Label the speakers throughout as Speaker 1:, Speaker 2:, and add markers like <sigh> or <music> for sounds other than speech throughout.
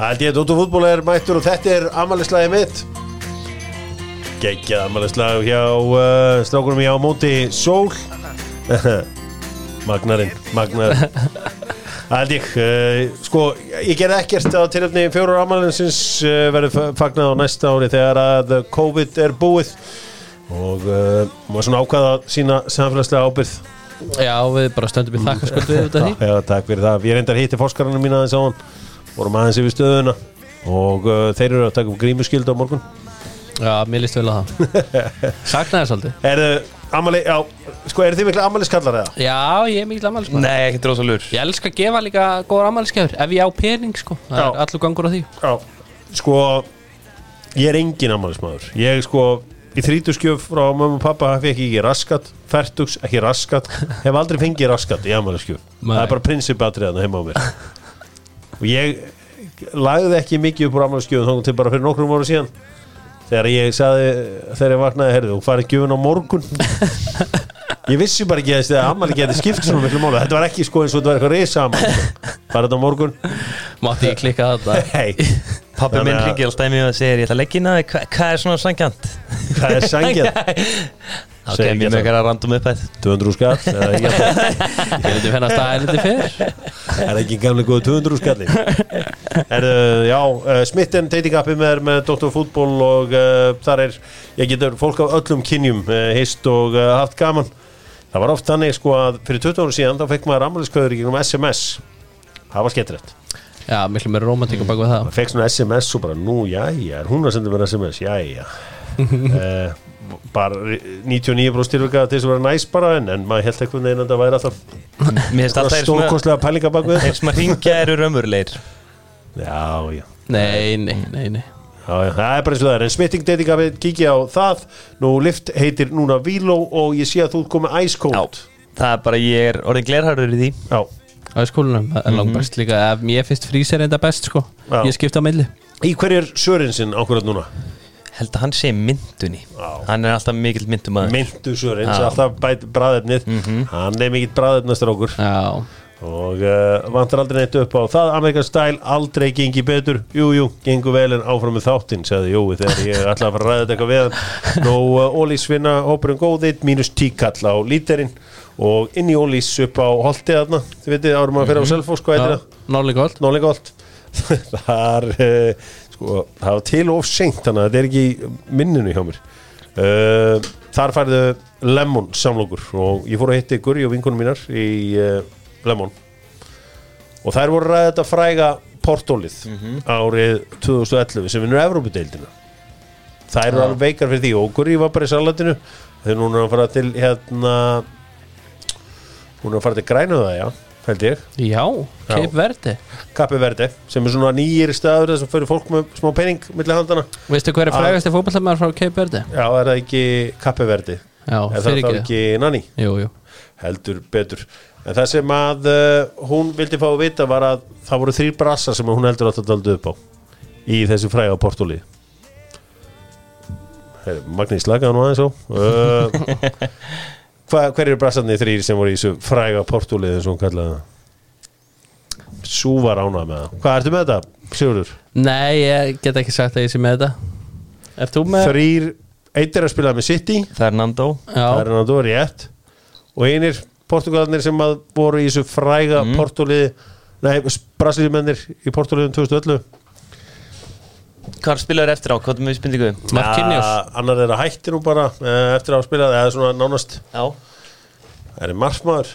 Speaker 1: Það að Dóttu fútból er mættur og þetta er amalislæði mitt. Geggjað amalislæði hjá uh, strákunum hjá móti Sól. <laughs> Magnarinn, Magnarinn Það held ég uh, Sko, ég gerði ekkert á tilöfni fjórar amalinsins uh, verður fa- fagnað á næsta ári þegar að COVID er búið. Og uh, maður svona ákvaða sína samfélagslega ábyrð
Speaker 2: Já, við bara stöndum í þakka við út af því
Speaker 1: Já, takk fyrir það. Ég reyndar hitti fórskarana mín aðeins á hann vorum aðeins yfir stöðuna og uh, þeir eru að taka um grímuskild á morgun.
Speaker 2: Já, mér líst vel á það. <laughs> Saknaði þess aldrei
Speaker 1: Er þið amali, já, sko, eru þið mikla amaliskallar eða?
Speaker 2: Já, ég er mikil ammælis
Speaker 3: Nei, ekki drosalur
Speaker 2: Ég elska að gefa líka góður ammæliskefur Ef ég á pening sko. Það
Speaker 1: Já.
Speaker 2: er allur gangur á því.
Speaker 1: Já, sko ég er engin amalismadur ég sko, í þrítuskjöf frá mamma og pappa hef ég ekki raskat færtugs, ekki raskat. Hef aldrei fengið raskat í amaliskjöf það er bara prinsipatriðan heima á mér <laughs> og ég lagði ekki mikið upp úr amaliskjöfum þá bara fyrir nokkrum voru síðan. Þegar ég sagði, þegar ég vaknaði herðu og farið gjöfun á morgun. Ég vissi bara ekki að amali geti skipt svona miklu máli, þetta var ekki sko eins og þetta var eitthvað risa amali farið á morgun?
Speaker 2: Mátti ég klikka þetta
Speaker 1: Hei, <laughs>
Speaker 3: Pappi minn ringir alltaf í mig og segir Ég ætla að leggja inn að þig, hva- hvað er svona sangjant?
Speaker 1: hvað er sangjað? <laughs> <laughs> Segir ekki það.
Speaker 3: með eitthvað random upphæð.
Speaker 1: 200 skall
Speaker 2: hennar staðið lítið fyrr.
Speaker 1: Er ekki gamlega góð 200 skalli? Er, uh, já, uh, smitten dating appi með, með Dr. Fútból og uh, þar er, ég getur fólk af öllum kynjum uh, hist og uh, haft gaman. Það var oft þannig sko að fyrir 20 ára síðan þá fekk maður ammæliskauður í gegnum SMS það var skemmtilegt.
Speaker 2: Já, miklu meira romantík á bak við það.
Speaker 1: Fekk svona SMS og bara nú, jæja, er hún að senda mér SMS jæja. Uh, <laughs> bara 99% tilvika til þess að vera næs bara en, en maður held eitthvað neginn að það væri alltaf stórkostlega pælinga bak við.
Speaker 3: þeir sem að ringja eru raumurleir
Speaker 1: Já, já.
Speaker 2: Nei, nei, nei, nei.
Speaker 1: Já, já, það er bara eins og það er, en smitting dating að við kíkja á það, nú lift heitir núna Vilo og ég sé að þú komið Ice Cold.
Speaker 3: Það er bara, ég er orðin glerharður í því.
Speaker 1: Já,
Speaker 2: Það er skólanum, það er langt best líka. Mér finnst fríser enda best sko.
Speaker 1: Já.
Speaker 2: Ég skipta á milli.
Speaker 1: Í hverju er sörinn sinn ákvörðat núna?
Speaker 3: Held að hann sé myndunni.
Speaker 1: Já.
Speaker 3: Hann er alltaf mikill myndumæður.
Speaker 1: Myndu sörinn,
Speaker 3: Já.
Speaker 1: sem alltaf bæt bræðefnið hann er mikill bræðefnastrákur og uh, vantar aldrei neitt upp á það. Amerikan Style aldrei gengi betur. Jú, jú, gengur vel en áfram með þáttinn sagði Jói þegar ég ætla að fara að ræða þetta eitthvað við hann. Nú uh, Ólís vinna hópurinn góðið mínus tíkall á líterinn og inn í Ólís upp á holtið þarna. Þið veitir, árum að fyrir á Selfoss, hvað heitir það?
Speaker 2: nálega góð
Speaker 1: Nólega gott Þar uh, sko, Það var til of seint Þannig að þetta er ekki í minninu hjá mér. Uh, Þar færðu Lemon samlokur Og ég fór að hitti Guri og vinkunum mínar Í uh, Lemon. Og þær voru ræða þetta fræga Portólið árið 2011 sem vinnur Evrópudeildina. Þær eru alveg veikar fyrir því. Og Guri var bara í salatinu. Þegar núna að fara til hérna er að fara til grænuða, já Held ég.
Speaker 2: Já, Cape Verde.
Speaker 1: Kappi Verde sem er svona nýjir staður sem fyrir fólk með smá pening milli handana
Speaker 2: Veistu hver er
Speaker 1: Ah.
Speaker 2: frægasti fótballamæður frá Cape Verde?
Speaker 1: Já, er það ekki Kappi Verde?
Speaker 2: Já,
Speaker 1: er það
Speaker 2: fyrir ekki
Speaker 1: ekki Nani?
Speaker 2: Jú, jú.
Speaker 1: Heldur betur. En það sem að uh, hún vildi fá að vita var að það voru þrýr brassar sem hún heldur átt að daldu upp á í þessu fræga portóli Heyri, Magnís lagaði nú aðeins á. Uh, <laughs> hver eru brassarnir þrýr sem voru í þessu fræga portóli eins og hún kallaði það? Sú var ánað með það. Hvað ertu með þetta, Sigurður?
Speaker 2: Nei, ég get ekki sagt að ég sé með þetta. Er þú með?
Speaker 1: Þrýr, eitt er að spila með City.
Speaker 3: Fernando.
Speaker 1: Það er rétt. Og einir portugalarnir sem voru í þessu fræga mm. portóliði nei, brasilíumennir í portóliðum 2011
Speaker 3: Hvar spilaður eftir á, hvað er með spindingu?
Speaker 2: Marquinhos?
Speaker 1: Ja, annar er að hætti nú bara eh, eftir að hafa spilað eða svona nánast.
Speaker 3: Já.
Speaker 1: Það er marfmaður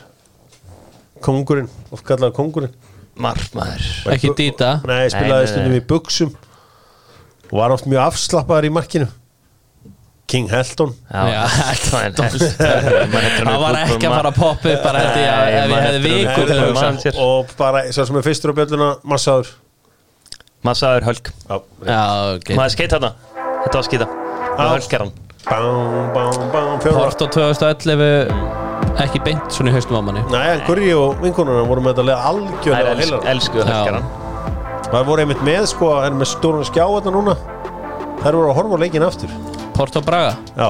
Speaker 1: kongurinn, oft kallaður kongurinn
Speaker 3: Marfmaður
Speaker 2: Ekki Dita
Speaker 1: nei, spilaði stundum í buksum og var oft mjög afslappaður í markinu. King Helton.
Speaker 2: Já, <laughs> <laughs>
Speaker 3: það
Speaker 2: var ekki að fara að poppa upp bara ég að
Speaker 3: Nei,
Speaker 2: ef ég
Speaker 3: maður
Speaker 2: hefði
Speaker 3: heldur að
Speaker 2: viku til að
Speaker 3: maður-
Speaker 2: hugsa
Speaker 3: maður- sér.
Speaker 1: og bara svo sem er fyrstur á bjölluna massaður
Speaker 3: Hölk
Speaker 1: Já,
Speaker 2: Já, ok
Speaker 3: Maður skeit þarna Þetta var skeita hölk er
Speaker 1: fjóra
Speaker 2: Porto 2011 ekki beint svona í haustum á manni
Speaker 1: Nei, Gurri og vinkonuna voru með þetta lega algjörlega
Speaker 3: er
Speaker 1: heilar
Speaker 3: elsku hölk er
Speaker 2: Já.
Speaker 3: hann
Speaker 1: Það voru einmitt með sko, en með stórun skjá þetta núna Þær voru að horfa leikin aftur
Speaker 2: Porto Braga
Speaker 1: Já,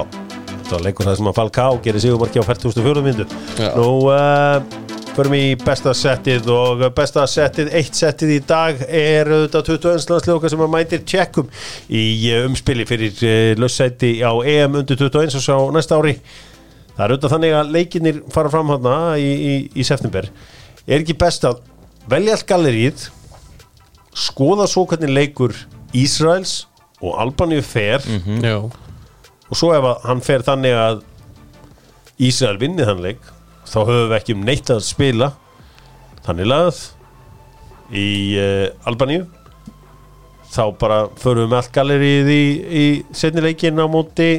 Speaker 1: þetta var leikur það sem að Falcao gerir sigumarki á 40.400 myndu
Speaker 2: Já.
Speaker 1: Nú, uh, Förum í besta settið og besta settið, eitt settið í dag er auðvitað 21. landsljóka sem að mætir tjekkum í eh, umspili fyrir uh, lössæti á EM undir 21 og svo næsta ári. Það er auðvitað þannig að leikinir fara fram hana í, í, í september. Er ekki best að velja allt gallerið, skoða svo hvernig leikur Ísraels og Albaníu fer
Speaker 2: Jú,
Speaker 1: og svo ef hann fer þannig að Ísrael vinni þann leik þá höfum við ekki um neitt að spila. Þannig lagað í uh, Albaníu. Þá bara förum við með allt gallerið í, í setni leikin á móti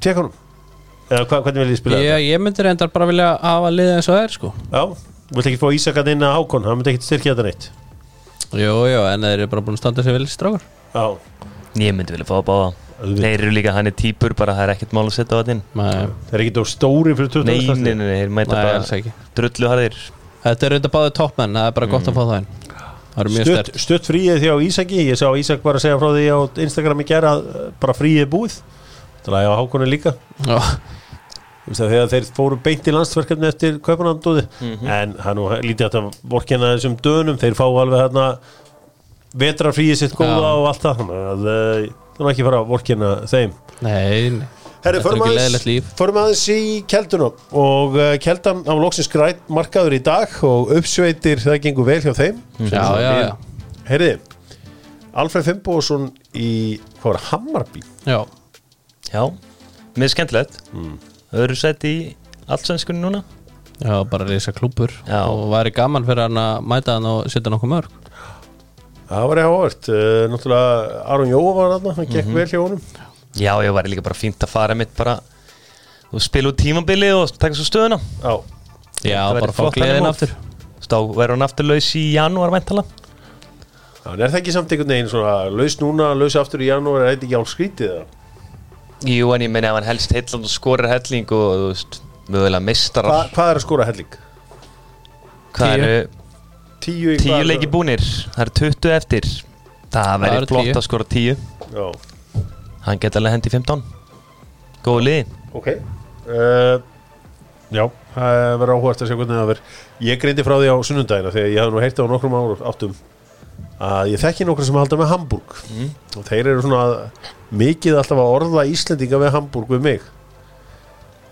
Speaker 1: tjekkunum eða hva, hvernig vil ég spila
Speaker 2: ég, ég myndi reyndar bara vilja hafa liðið eins og það er sko.
Speaker 1: Þetta? Já, þú vilt ekki fá Ísakat inn að Hákon? Hann myndi ekki styrkja þetta neitt.
Speaker 2: Jú, jú, en þeir eru bara búin að standa sér vel strákar.
Speaker 1: Já,
Speaker 3: Ég myndi vilja fá að báða. Þeir eru líka, hann er típur, bara það er ekkert mál að setja á þetta
Speaker 1: það er ekki þá stóri fyrir 20
Speaker 3: Nei, nei, nei, þeir mæta
Speaker 2: nei,
Speaker 3: bara
Speaker 2: ekki.
Speaker 3: drullu harðir
Speaker 2: Þetta er reynda báðið toppmenn, það er bara gott að fá það inn. Það eru mjög
Speaker 1: Stutt, stutt fríið því á Ísaki. Ég sá Ísak bara segja frá því á Instagram í gera að uh, bara fríið er búið. Það er á Hákonu líka. Að Þegar þeir fóru beint í landsverkefni eftir kaupanandúði En það er nú lítið að þetta vorkina þessum dönum Þeir fá alveg hérna vetrarfríið sitt góða
Speaker 2: Já.
Speaker 1: og allt það. Þannig að uh, það er ekki fara að vorkina þeim.
Speaker 2: Nei,
Speaker 1: Herri,
Speaker 2: Þetta er ekki
Speaker 1: aðeins,
Speaker 2: leiðilegt líf.
Speaker 1: förum aðeins í kelduna og uh, keldan á loksins græt markaður í dag og uppsveitir það gengur vel hjá þeim.
Speaker 2: Já, já, já,
Speaker 1: Herriði, Alfred Fimboðsson í, hvað var, Hammarby?
Speaker 2: Já.
Speaker 3: Já, mér er skemmtilegt Öðru sett í allsvenskunni núna.
Speaker 2: Já, bara reysa klúpur
Speaker 3: Já.
Speaker 2: og væri gaman fyrir hann að mæta hann og setja nokkuð mörg
Speaker 1: Það var ég ávart, uh, náttúrulega Aron Jóa var þarna, hann gekk vel hjá honum.
Speaker 3: Já, ég var líka bara fínt að fara mitt bara og spila út tímabili og taka svo stöðuna.
Speaker 1: Já,
Speaker 2: Já, bara fá gleðin aftur.
Speaker 3: Stá verður hann afturlaus í janúar vantala
Speaker 1: Já, en er það ekki samt einhvern veginn svona laus núna, laus aftur í janúar, er þetta ekki álf skrítið það?
Speaker 3: Jú, en ég meina ef hann helst heilland og skorir helling og þú veist, mögulega
Speaker 1: Hva,
Speaker 3: mistarar
Speaker 1: hvað er að skora helling?
Speaker 3: Hvað eru
Speaker 1: Tíu
Speaker 3: tíu leiki búnir Það eru 20 eftir. Það verður
Speaker 2: eru
Speaker 3: flott að skora 10
Speaker 1: Já,
Speaker 3: Hann geta alveg hendi 15 Góðu liði.
Speaker 1: Ok. Uh, Já, það verður áhugast að sjá hvernig það verður. Ég greindi frá því á sunnundagina þegar ég hafði nú heyrt á nokkrum árum áttum að ég þekki nokkra sem halda með Hamburg. Og þeir eru svona mikið alltaf að orða Íslendinga með Hamburg við mig.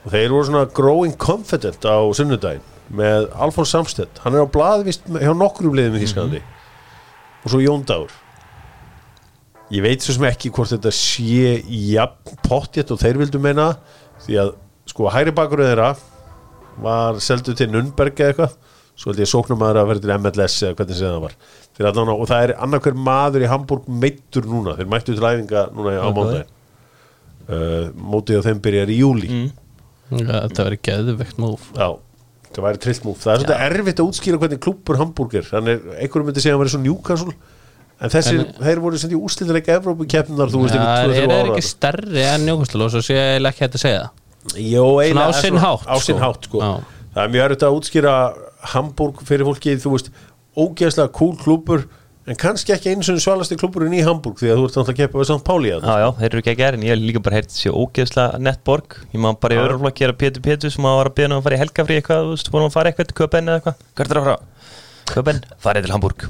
Speaker 1: Og þeir voru svona growing confident á sunnudaginn með Alfons Samstedt. Hann er á blaðvist hjá nokkrum liðum í Þísklandi og svo Jón Dagur. Ég veit svo sem ekki hvort þetta sé jafn pottjett og þeir vildu meina því að sko hæri bakurinn þeirra var seldu til Nürnberg eða eitthvað. Svo held ég sóknum maður að vera til MLS eða hvernig sem það var. Allan, og það er annarkver maður í Hamburg meittur núna, þeir mættu til æfinga núna á
Speaker 3: Ok.
Speaker 1: mándaginn uh, mótið á þeim byrjar í júli
Speaker 3: mm.
Speaker 2: Já, Þetta verður geðveikt múf
Speaker 1: Já, það væri trillt múf Það er svolítið erfitt að útskýra hvernig klúppur Hamburg er Þannig einhverjum myndi segja að hann væri svo Newcastle En þessir,
Speaker 2: En-
Speaker 1: þeir voru sem því úslitileika Evrópukeppnar, þú veist, einhver
Speaker 2: er
Speaker 1: 2-3
Speaker 2: það
Speaker 1: ára
Speaker 2: ekki stærri en njókvæmstul og svo sé ég ekki hægt að segja það.
Speaker 1: Jó, eiginlega,
Speaker 2: á sinn hátt,
Speaker 1: Á sinn
Speaker 2: sko.
Speaker 1: hátt, sko.
Speaker 2: Já.
Speaker 1: Það er mjög erfitt að útskýra Hamburg fyrir fólki, þú veist ógeðslega cool klúppur En kannski ekki eins og svalasti klúppurinn í Hamburg Því að þú ert náttúrulega að keppa við St. Páli
Speaker 3: Já, já, þeir eru ekki að gera en ég hef líka bara heyrt sér ógeðslega nettborg Ég má bara í
Speaker 1: Já.
Speaker 3: öðruflokki gera Pétur Pétur sem að var að beða um að fara í helgafrí eitthvað, þú veist, vorum að fara eitthvað til Köpen eða eitthvað Hvert er að fara? Köpen, farið til Hamburg.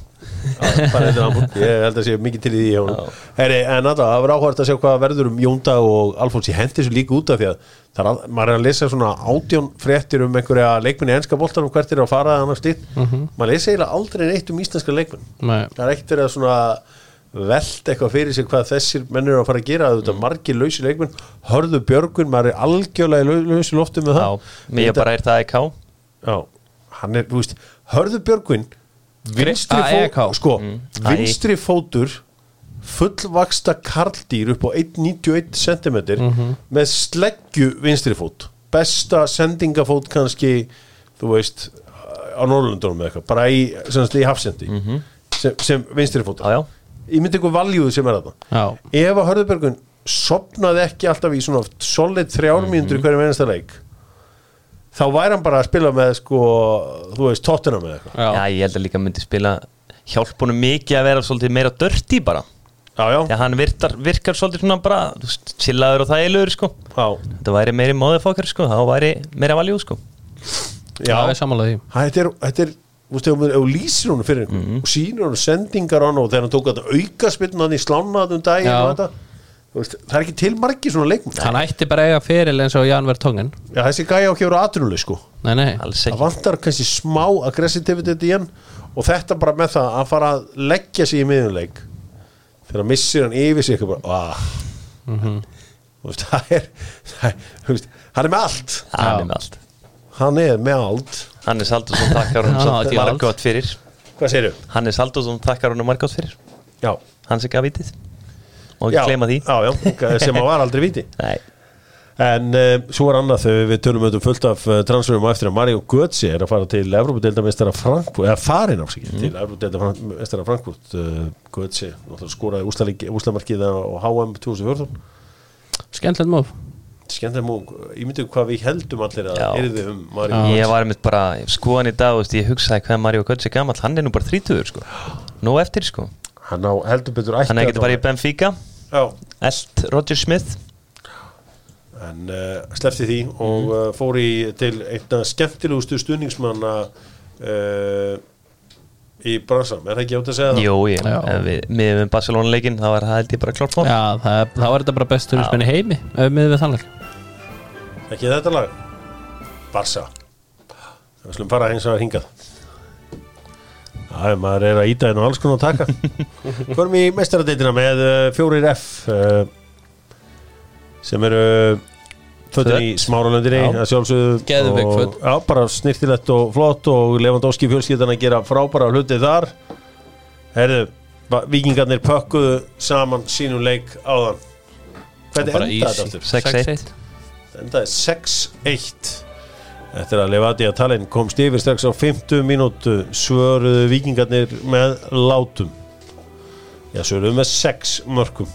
Speaker 1: Bara eitthvað Hamburg. <laughs> Ég held að sé mikið til í því. Heyri, en að það var áhvert að sjá hvað verður um Jónda og Alfons, ég hendi þessu líka út af því að það er að, maður er að lesa svona átjón fréttir um einhverja leikmenn í enska boltanum hvert er að fara annars stýtt, maður lesa eiginlega aldrei neitt um íslenska leikmenn.
Speaker 2: Nei.
Speaker 1: það er ekkert verið að svona velt eitthvað fyrir sig hvað þessir menn eru að fara að gera. Þetta mm. margir lausi leikmenn. Hörðu björgun, maður er algjörlega lausi loftum með
Speaker 3: Já,
Speaker 1: það
Speaker 3: mér ég bara er það ekki á
Speaker 1: Já, hann er, þú veist, hörðu Björgvin vinstri,
Speaker 2: AEK.
Speaker 1: fó, sko,
Speaker 3: Mm.
Speaker 1: vinstri fótur fullvaksta karldýr upp á 1,91 cm með sleggju vinstri fót. Besta sendingafót kannski þú veist á Norrlundunum eða eitthvað, bara í, í hafsendi sem, sem vinstri fót ég myndi ykkur valjúðu sem er
Speaker 2: Já,
Speaker 1: ef að Hörðubjörgun sopnaði ekki alltaf í svona solid þrjármínundur í hverjum einasta leik þá væri hann bara að spila með sko, þú veist, tóttina með eitthvað.
Speaker 2: Já,
Speaker 3: já, ég held að líka myndi spila hjálpunum mikið að vera svolítið meira dörti bara.
Speaker 1: Já, já,
Speaker 3: Já, hann virkar, virkar svolítið svona bara þú veist, chillaður og þægilegur sko.
Speaker 1: Já.
Speaker 3: Þetta væri meiri móðifokkar sko, þá væri meira valjú sko.
Speaker 1: Já,
Speaker 2: það er sammálaði því.
Speaker 1: Þetta er, þetta er Þú veist, ef þú lýsir honum fyrir einhvern
Speaker 2: Mhm.
Speaker 1: og sýnir honum sendingar á hann og þegar hann tók þetta auka spilnan í slánaðum daginn
Speaker 2: Já.
Speaker 1: og þetta veist, það er ekki til margir svona leikmenn.
Speaker 2: Hann ætti bara eiga fyrir eins og Jan Vertongen
Speaker 1: Já, þessi gæja á ekki að vera atvinnuleg sko.
Speaker 2: Nei, nei,
Speaker 3: alls
Speaker 1: það
Speaker 3: ekki
Speaker 1: vantar kannski smá aggressivitet í hann og þetta bara með það að fara að leggja sig í miðunleik þegar hann missir hann yfir sig eitthvað bara, ah.
Speaker 2: Mhm.
Speaker 1: þú veist, það er, það er þú veist, hann er með allt.
Speaker 3: Hann er með allt.
Speaker 1: Hann er með allt.
Speaker 3: Hannes Haldursson takkar hún <laughs>
Speaker 2: Já,
Speaker 3: samt
Speaker 2: ekki allt.
Speaker 3: margótt fyrir.
Speaker 1: Hvað segirðu?
Speaker 3: Hannes Haldursson takkar hún margótt fyrir.
Speaker 1: Já,
Speaker 3: hann sem gaf vitið og ekki gleyma því
Speaker 1: já, já, sem að var aldrei viti <laughs> en uh, svo er annað þegar við tölum auðvitað fullt af uh, transferum eftir að Mario Götze er að fara til Evrópadeildamestara Frankfurt, eða farin ásikið
Speaker 3: Mm.
Speaker 1: til Evrópadeildamestara Frankfurt uh, Götze, skoraði úslamarkið á HM 2014
Speaker 2: skemmtilegt móf
Speaker 1: skemmtilega múk, ég myndi hvað við heldum allir að
Speaker 3: Já.
Speaker 1: erði um Mario
Speaker 2: Já.
Speaker 3: ég var einmitt bara skoðan í dag veist, ég hugsaði hvað Mario Götze er gamall hann er nú bara 30 sko. nú eftir sko
Speaker 1: hann á heldur betur ætti
Speaker 3: hann er
Speaker 1: að
Speaker 3: ekkert bara í
Speaker 1: fá-
Speaker 3: Benfica eld Roger Smith.
Speaker 1: En uh, slefti því og
Speaker 3: Mhm.
Speaker 1: uh, fór í til einna skemmtilegustu stuðningsmanna uh, í bransam, er það ekki átt að segja það?
Speaker 3: Jú, ég, við miðum við Barcelona leikin þá var það held ég bara klart fór.
Speaker 2: Já, það, er- þá er þetta bara bestur
Speaker 3: Já.
Speaker 2: spenni heimi ef við við þannleik
Speaker 1: Ekki þetta lag? Barsa Það slum fara hins vegar hingað Það er maður er að íta einn og alls konar að taka. <laughs> Förum í mestaradeitina með uh, fjórir F uh, sem eru fötin í smáralöndinni að sjálfsögðu. Og-. Já, bara snirtilegt og flott og Lewandowski fjölskyldan að gera frábæra hluti þar. Herðu, víkingarnir pökkuðu saman sínum leik áðan. Hvernig enda þetta aftur?
Speaker 3: 6-1
Speaker 1: endaði 6-1 eftir að Levadia Tallinn komst yfir strax á 50 mínútu svöruðu vikingarnir með látum. Já, svöruðu með 6 mörgum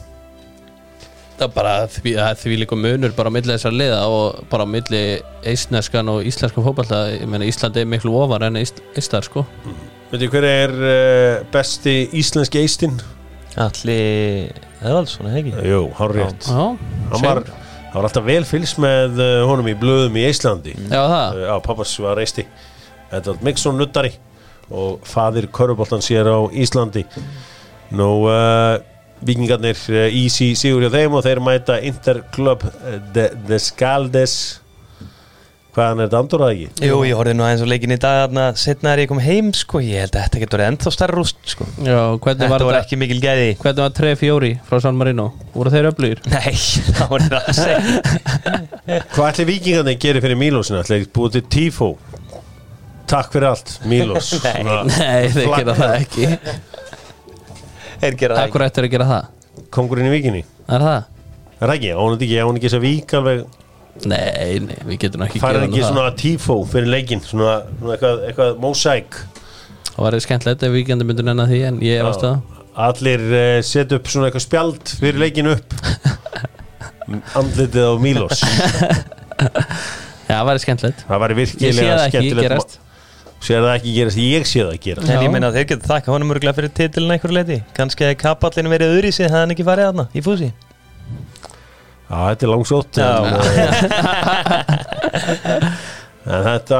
Speaker 2: það er bara því, er því líka munur bara á milli þessar liða og bara á milli eistneskan og íslenskan fótballta ég meina Íslandi er miklu ofar en Íslar sko.
Speaker 1: Veitir hver er uh, besti íslenski eistinn?
Speaker 3: Alli Eðvaldsson, eða ekki?
Speaker 1: Jú, hár rétt
Speaker 2: já,
Speaker 1: hann var, hann var alltaf vel fylgst með uh, honum í blöðum í Íslandi
Speaker 2: já það.
Speaker 1: Uh, á pappas var eisti Edvald Mikksson nuttari og fadir Köruboltan sér á Íslandi. Nú uh, vikingarnir uh, easy sigur hjá þeim og þeir mæta Interclub uh, de, de Skaldes hvaðan er þetta andorðað ekki?
Speaker 3: Jú, ég horfði nú aðeins á leikin í dag setna er ég kom heim, sko, ég held að þetta getur ennþá starra rúst, sko
Speaker 2: já, hvernig
Speaker 3: Þetta
Speaker 2: var,
Speaker 3: var ekki mikil gæði
Speaker 2: hvernig var 3-4 frá San Marino voru þeir öflugir?
Speaker 3: Nei, <laughs> það var það að segja
Speaker 1: Hvað ætli vikingarnir gerir fyrir Mílósina? ætli þeir búið til Tifo Takk fyrir allt, Mílós <laughs>
Speaker 3: Nei.
Speaker 2: Nei, þeir gera það ekki
Speaker 3: Þeir gera það
Speaker 2: akkur ættir að gera það
Speaker 1: Kongurinn í vikinni
Speaker 2: er það?
Speaker 1: Er það ekki? Ekki, ekki að
Speaker 2: nei, nei, við getum ekki gera
Speaker 1: ekki
Speaker 2: það.
Speaker 1: svona Tifo fyrir leikinn svona, svona eitthvað, eitthvað mosæk
Speaker 2: það var skemmtilegt ef víkjandi myndur nennan því en ég varst það.
Speaker 1: Allir uh, setja upp svona eitthvað spjald fyrir leikin upp. <laughs> Andlitið á Mílos
Speaker 2: já, það var skemmtilegt.
Speaker 1: Það
Speaker 2: sé
Speaker 1: virkilega
Speaker 2: það ekki
Speaker 1: skemmtilegt Sér það ekki gerast, ég sé það gerast.
Speaker 3: En ég meina að þeir geta þakka honum örgulega fyrir titilin einhverju leiti Kannski að kapallin verið öðri sig, það hann ekki farið þarna í fúsi
Speaker 1: Já, þetta er langsótt
Speaker 3: Já. <laughs>
Speaker 1: en, þetta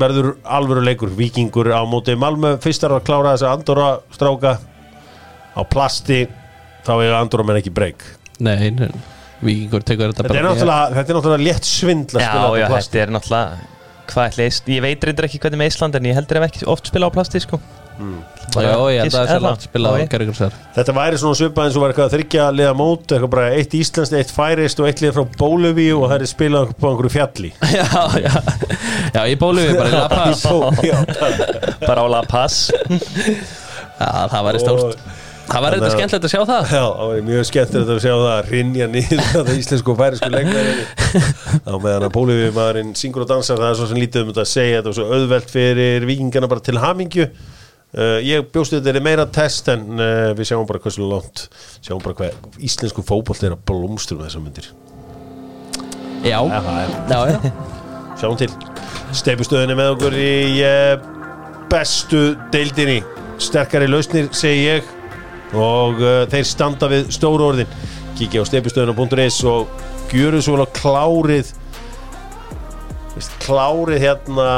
Speaker 1: verður alvöru leikur. Víkingur á móti Malmö Fyrstar að klára þessa Andorra stráka á plasti þá er Andorra menn ekki breyk.
Speaker 2: Nei, nei, vikingur tekur þetta
Speaker 1: Þetta er náttúrulega, þetta er náttúrulega létt svindl að
Speaker 3: Já, já, þetta er náttúrulega Hvað ætli, Eist- ég veit reyndar ekki hvernig með Ísland En ég heldur ef ekki oft spila á plasti, sko
Speaker 2: já, ég held að það
Speaker 3: Eðla.
Speaker 2: langt spila á
Speaker 3: Já, ég-
Speaker 2: Gerðugursar
Speaker 1: Þetta væri svona svipað eins og var eitthvað að þryggja liða mót, eitthvað bara eitt íslenskt, eitt færist og eitt liða frá Bóluví og það er spilað på einhverju fjalli. <laughs>
Speaker 2: Já, já, já, ég bólu við bara í La Paz. <laughs>
Speaker 3: Bara á La Paz.
Speaker 2: Já, það væri stórt. Það væri þetta
Speaker 1: Þannig að-
Speaker 2: skemmtilegt að sjá það.
Speaker 1: Já, það var mjög skemmtilegt að sjá það að rinja niður <laughs> það íslensku og færisku leikverðinni á meðan að Bóluví maðurinn syngur og dansar, það er svo sem lítið um þetta að segja þetta var svo auðvelt fyrir vikingana bara til hamingju uh, ég bjóst þetta er meira test en uh, við sjáum bara hversu langt sjáum bara hvað íslensku fótboll er að blómstur með þessar myndir.
Speaker 2: Já,
Speaker 1: er
Speaker 2: já, já,
Speaker 1: Sjáum til. Steipustöðinni með okkur í uh, bestu deildinni. Sterkari lausnir segi ég. Og þeir standa við stóru orðin. Kíkja á steipustöðina.is og gjöru svo vel á klárið veist, klárið hérna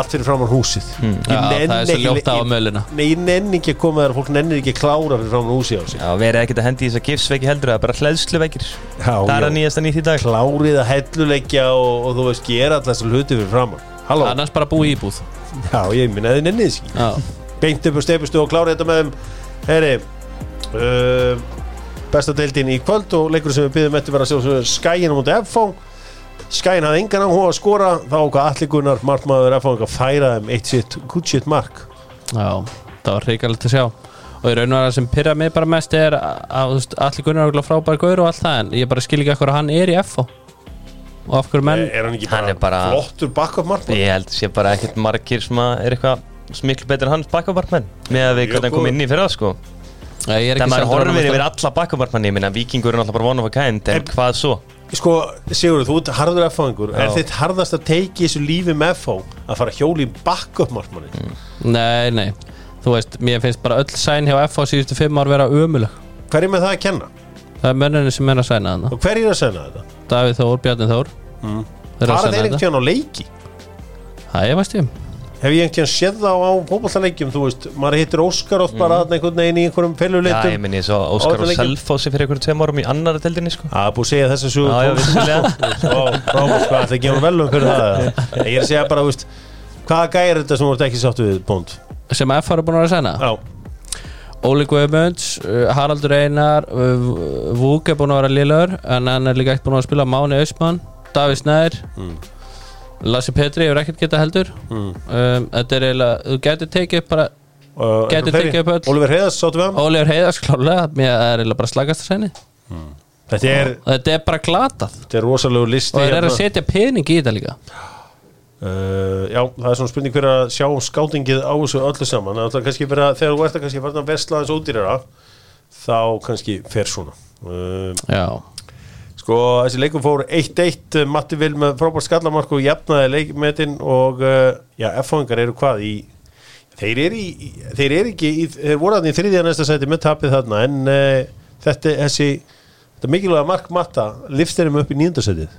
Speaker 1: allt fyrir framann húsið.
Speaker 3: Hmm.
Speaker 1: Ég
Speaker 2: Já,
Speaker 1: nenni
Speaker 2: það er svo ljótt á mölina
Speaker 1: Nei, ég nenni ekki að koma þar fólk nennir ekki að klára fyrir framann húsið á sig
Speaker 3: Já, verið ekkert að hendi þess að gifsveiki heldur Það bara hlæðsluveikir Það er að nýjast að nýtt í dag.
Speaker 1: Klárið að helluleikja og, og þú veist gera alltaf þessar hluti fyrir Halló,
Speaker 2: Annars bara búi íbúð.
Speaker 1: Já ég minna þið nennið þess beint upp á stepustu og klára þetta með þeim. Heyri uh, besta deildin í kvöld og leikur sem við byggðum eftir vera að sjá skæin á mútið FH skæin hafði engan áhuga að skora þá hvað allir gunnar markmaður FH að færa þeim eitt sitt, gútt sitt mark.
Speaker 2: Já, það var hrikalegt að sjá. Og í raun og að sem pyrra mig bara mest er að, að þú veist, allir gunnar er frábær gaur og allt það en ég bara skil ekki ekkur að hann er í FH og af hverju menn
Speaker 1: er hann ekki
Speaker 3: Hann
Speaker 1: bara,
Speaker 3: er bara-
Speaker 1: flottur backup markmaður?
Speaker 3: Ég held sé bara ekkert margir sem að er eitthvað smiklu betur en hans bakkabartmenn með að við
Speaker 1: Mjög
Speaker 3: hvernig hann kom
Speaker 1: góður.
Speaker 3: inn í sko.
Speaker 2: Er
Speaker 3: Það
Speaker 2: ekki
Speaker 3: maður
Speaker 2: sendur honum
Speaker 3: horfir
Speaker 2: að
Speaker 3: yfir alla bakkabartmenni ég minna vikingur er náttúrulega bara En- hvað svo?
Speaker 1: Sko, Sigurður, þú ert harður FH-ingur er þitt harðast að teiki þessu lífi með FH að fara hjóli í backup markmanni?
Speaker 2: Nei, nei, þú veist, mér finnst bara öll sæn hjá FH síðustu fimm ár vera ömuleg
Speaker 1: hver er með það að kenna?
Speaker 2: Það er mönnunni sem er að sæna þarna.
Speaker 1: Og hver er að segna þetta?
Speaker 2: Davíð Þór, Bjarni Þór.
Speaker 1: Mm.
Speaker 2: Þeir
Speaker 1: fara
Speaker 2: sæna
Speaker 1: þeir
Speaker 2: þetta.
Speaker 1: einhvern tíðan á leiki?
Speaker 2: Það er veist ég
Speaker 1: hef ég einhvern séð þá á fótballtaleikjum þú veist, maður hittir Óskar oft bara mm. einhvern veginn í einhverjum
Speaker 3: Já,
Speaker 1: felluleitum
Speaker 3: ég minni svo Óskar og. Selfossi fyrir einhverjum tveim árum í annara deildinni sko
Speaker 1: Það er búið að segja þessa sögu
Speaker 3: Já, já, vissulega. <laughs>
Speaker 1: Svo, frábært, sko, ætla að gefa velum fyrir það Ég er að segja bara, þú veist Hvaða gæri er þetta sem þú ert ekki sátt við, Bond?
Speaker 2: Sem FH er búin að vera að sæna
Speaker 1: Já,
Speaker 2: Óli Guðmunds, uh, Haraldur Einar uh, Vúk er búin að vera liðlegur en hann er líka ekkert búin að spila Máni Austmann Davíð Snær
Speaker 1: Mm.
Speaker 2: Lassi Petri hefur ekkert getað heldur.
Speaker 1: Mm.
Speaker 2: um, Þetta er eiginlega, þú getur tekið upp bara
Speaker 1: Uh, fleiri?
Speaker 2: tekið upp öll.
Speaker 1: Oliver Heiðars sáttu við hann?
Speaker 2: Óliður Heiðars klálega, mér er eiginlega bara slagast að sæni
Speaker 1: Þetta er,
Speaker 2: Þetta er bara glatað.
Speaker 1: Þetta er rosalegu listi
Speaker 2: og eru
Speaker 1: hérna.
Speaker 2: að setja pening í þetta líka.
Speaker 1: Uh, Já, það er svona spurning fyrir að sjá um skátingið á þessu öllu saman. Það er kannski fyrir að þegar þú ert að kannski farin að vesla aðeins ódýrara þá kannski fer svona. Uh,
Speaker 2: Já,
Speaker 1: Sko, þessi leikum fór 1-1 Matti Vil með frábært skallamark og jafnaði leikmetin og uh, já, F-fangar eru hvað í þeir eru, í, þeir eru ekki í, þeir voru þarna í þriðja næsta sæti með tapið þarna en uh, þetta, þessi þetta mikilvæga mark Matta liftir þeim upp í nýjundasætið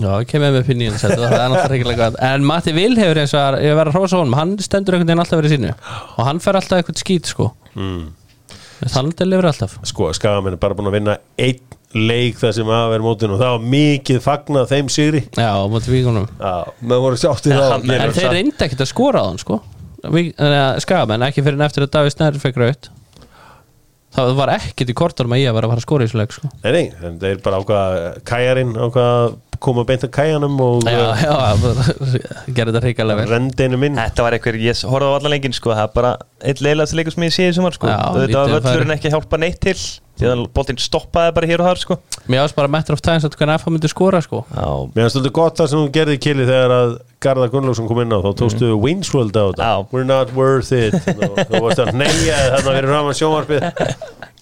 Speaker 2: já, kemur með pinni það er náttúrulega ekki gott. En Matti Vil hefur eins og að ég verið að hrósa honum hann stendur einhvern veginn alltaf verið sínu og hann fer alltaf eitthvað skít sko.
Speaker 1: Mm.
Speaker 2: þannig til lifur alltaf.
Speaker 1: Sko, Skagamenn er bara búin að vinna einn leik það sem að vera mótin og það var mikið fagnað þeim sigri.
Speaker 2: Já, á móti víkunum
Speaker 1: Já, með voru sáttið
Speaker 3: Ja,
Speaker 1: á
Speaker 3: hann-
Speaker 2: En þeir reyndi ekkert að skora á hann sko. Skagamenn, ekki fyrir en eftir að Davíð Snær fekk raut Það var ekkert í kortunum að ég að vera að fara að skora í þessu leik sko.
Speaker 1: Nei, nei, en þeir bara ákvað kæjarinn ákvað að koma beint að kæjanum og
Speaker 2: Já, já, <laughs> gerði þetta hrikalega vel.
Speaker 1: rendinu minn
Speaker 3: Þetta var eitthvað, ég horfði á allan lengin sko. Það er bara eitt leiðast leikur sem ég sé í sumar sko.
Speaker 2: Já,
Speaker 3: Þetta var
Speaker 2: lítið
Speaker 3: völlurinn ekki að hjálpa neitt til Því að boltinn stoppaði bara hér og þar sko.
Speaker 2: Mér ást bara matter of time að hvernig FH myndi skora sko.
Speaker 3: Já,
Speaker 1: Mér finnst þetta gott það sem hún gerði kili þegar að Garðar Gunnlaugsson kom inn á þá tókstu mm. Wayne's World á þetta.
Speaker 3: Já.
Speaker 1: We're not worth it. <laughs> Þú varst að neyja þarna fyrir fram að sjónvarpið.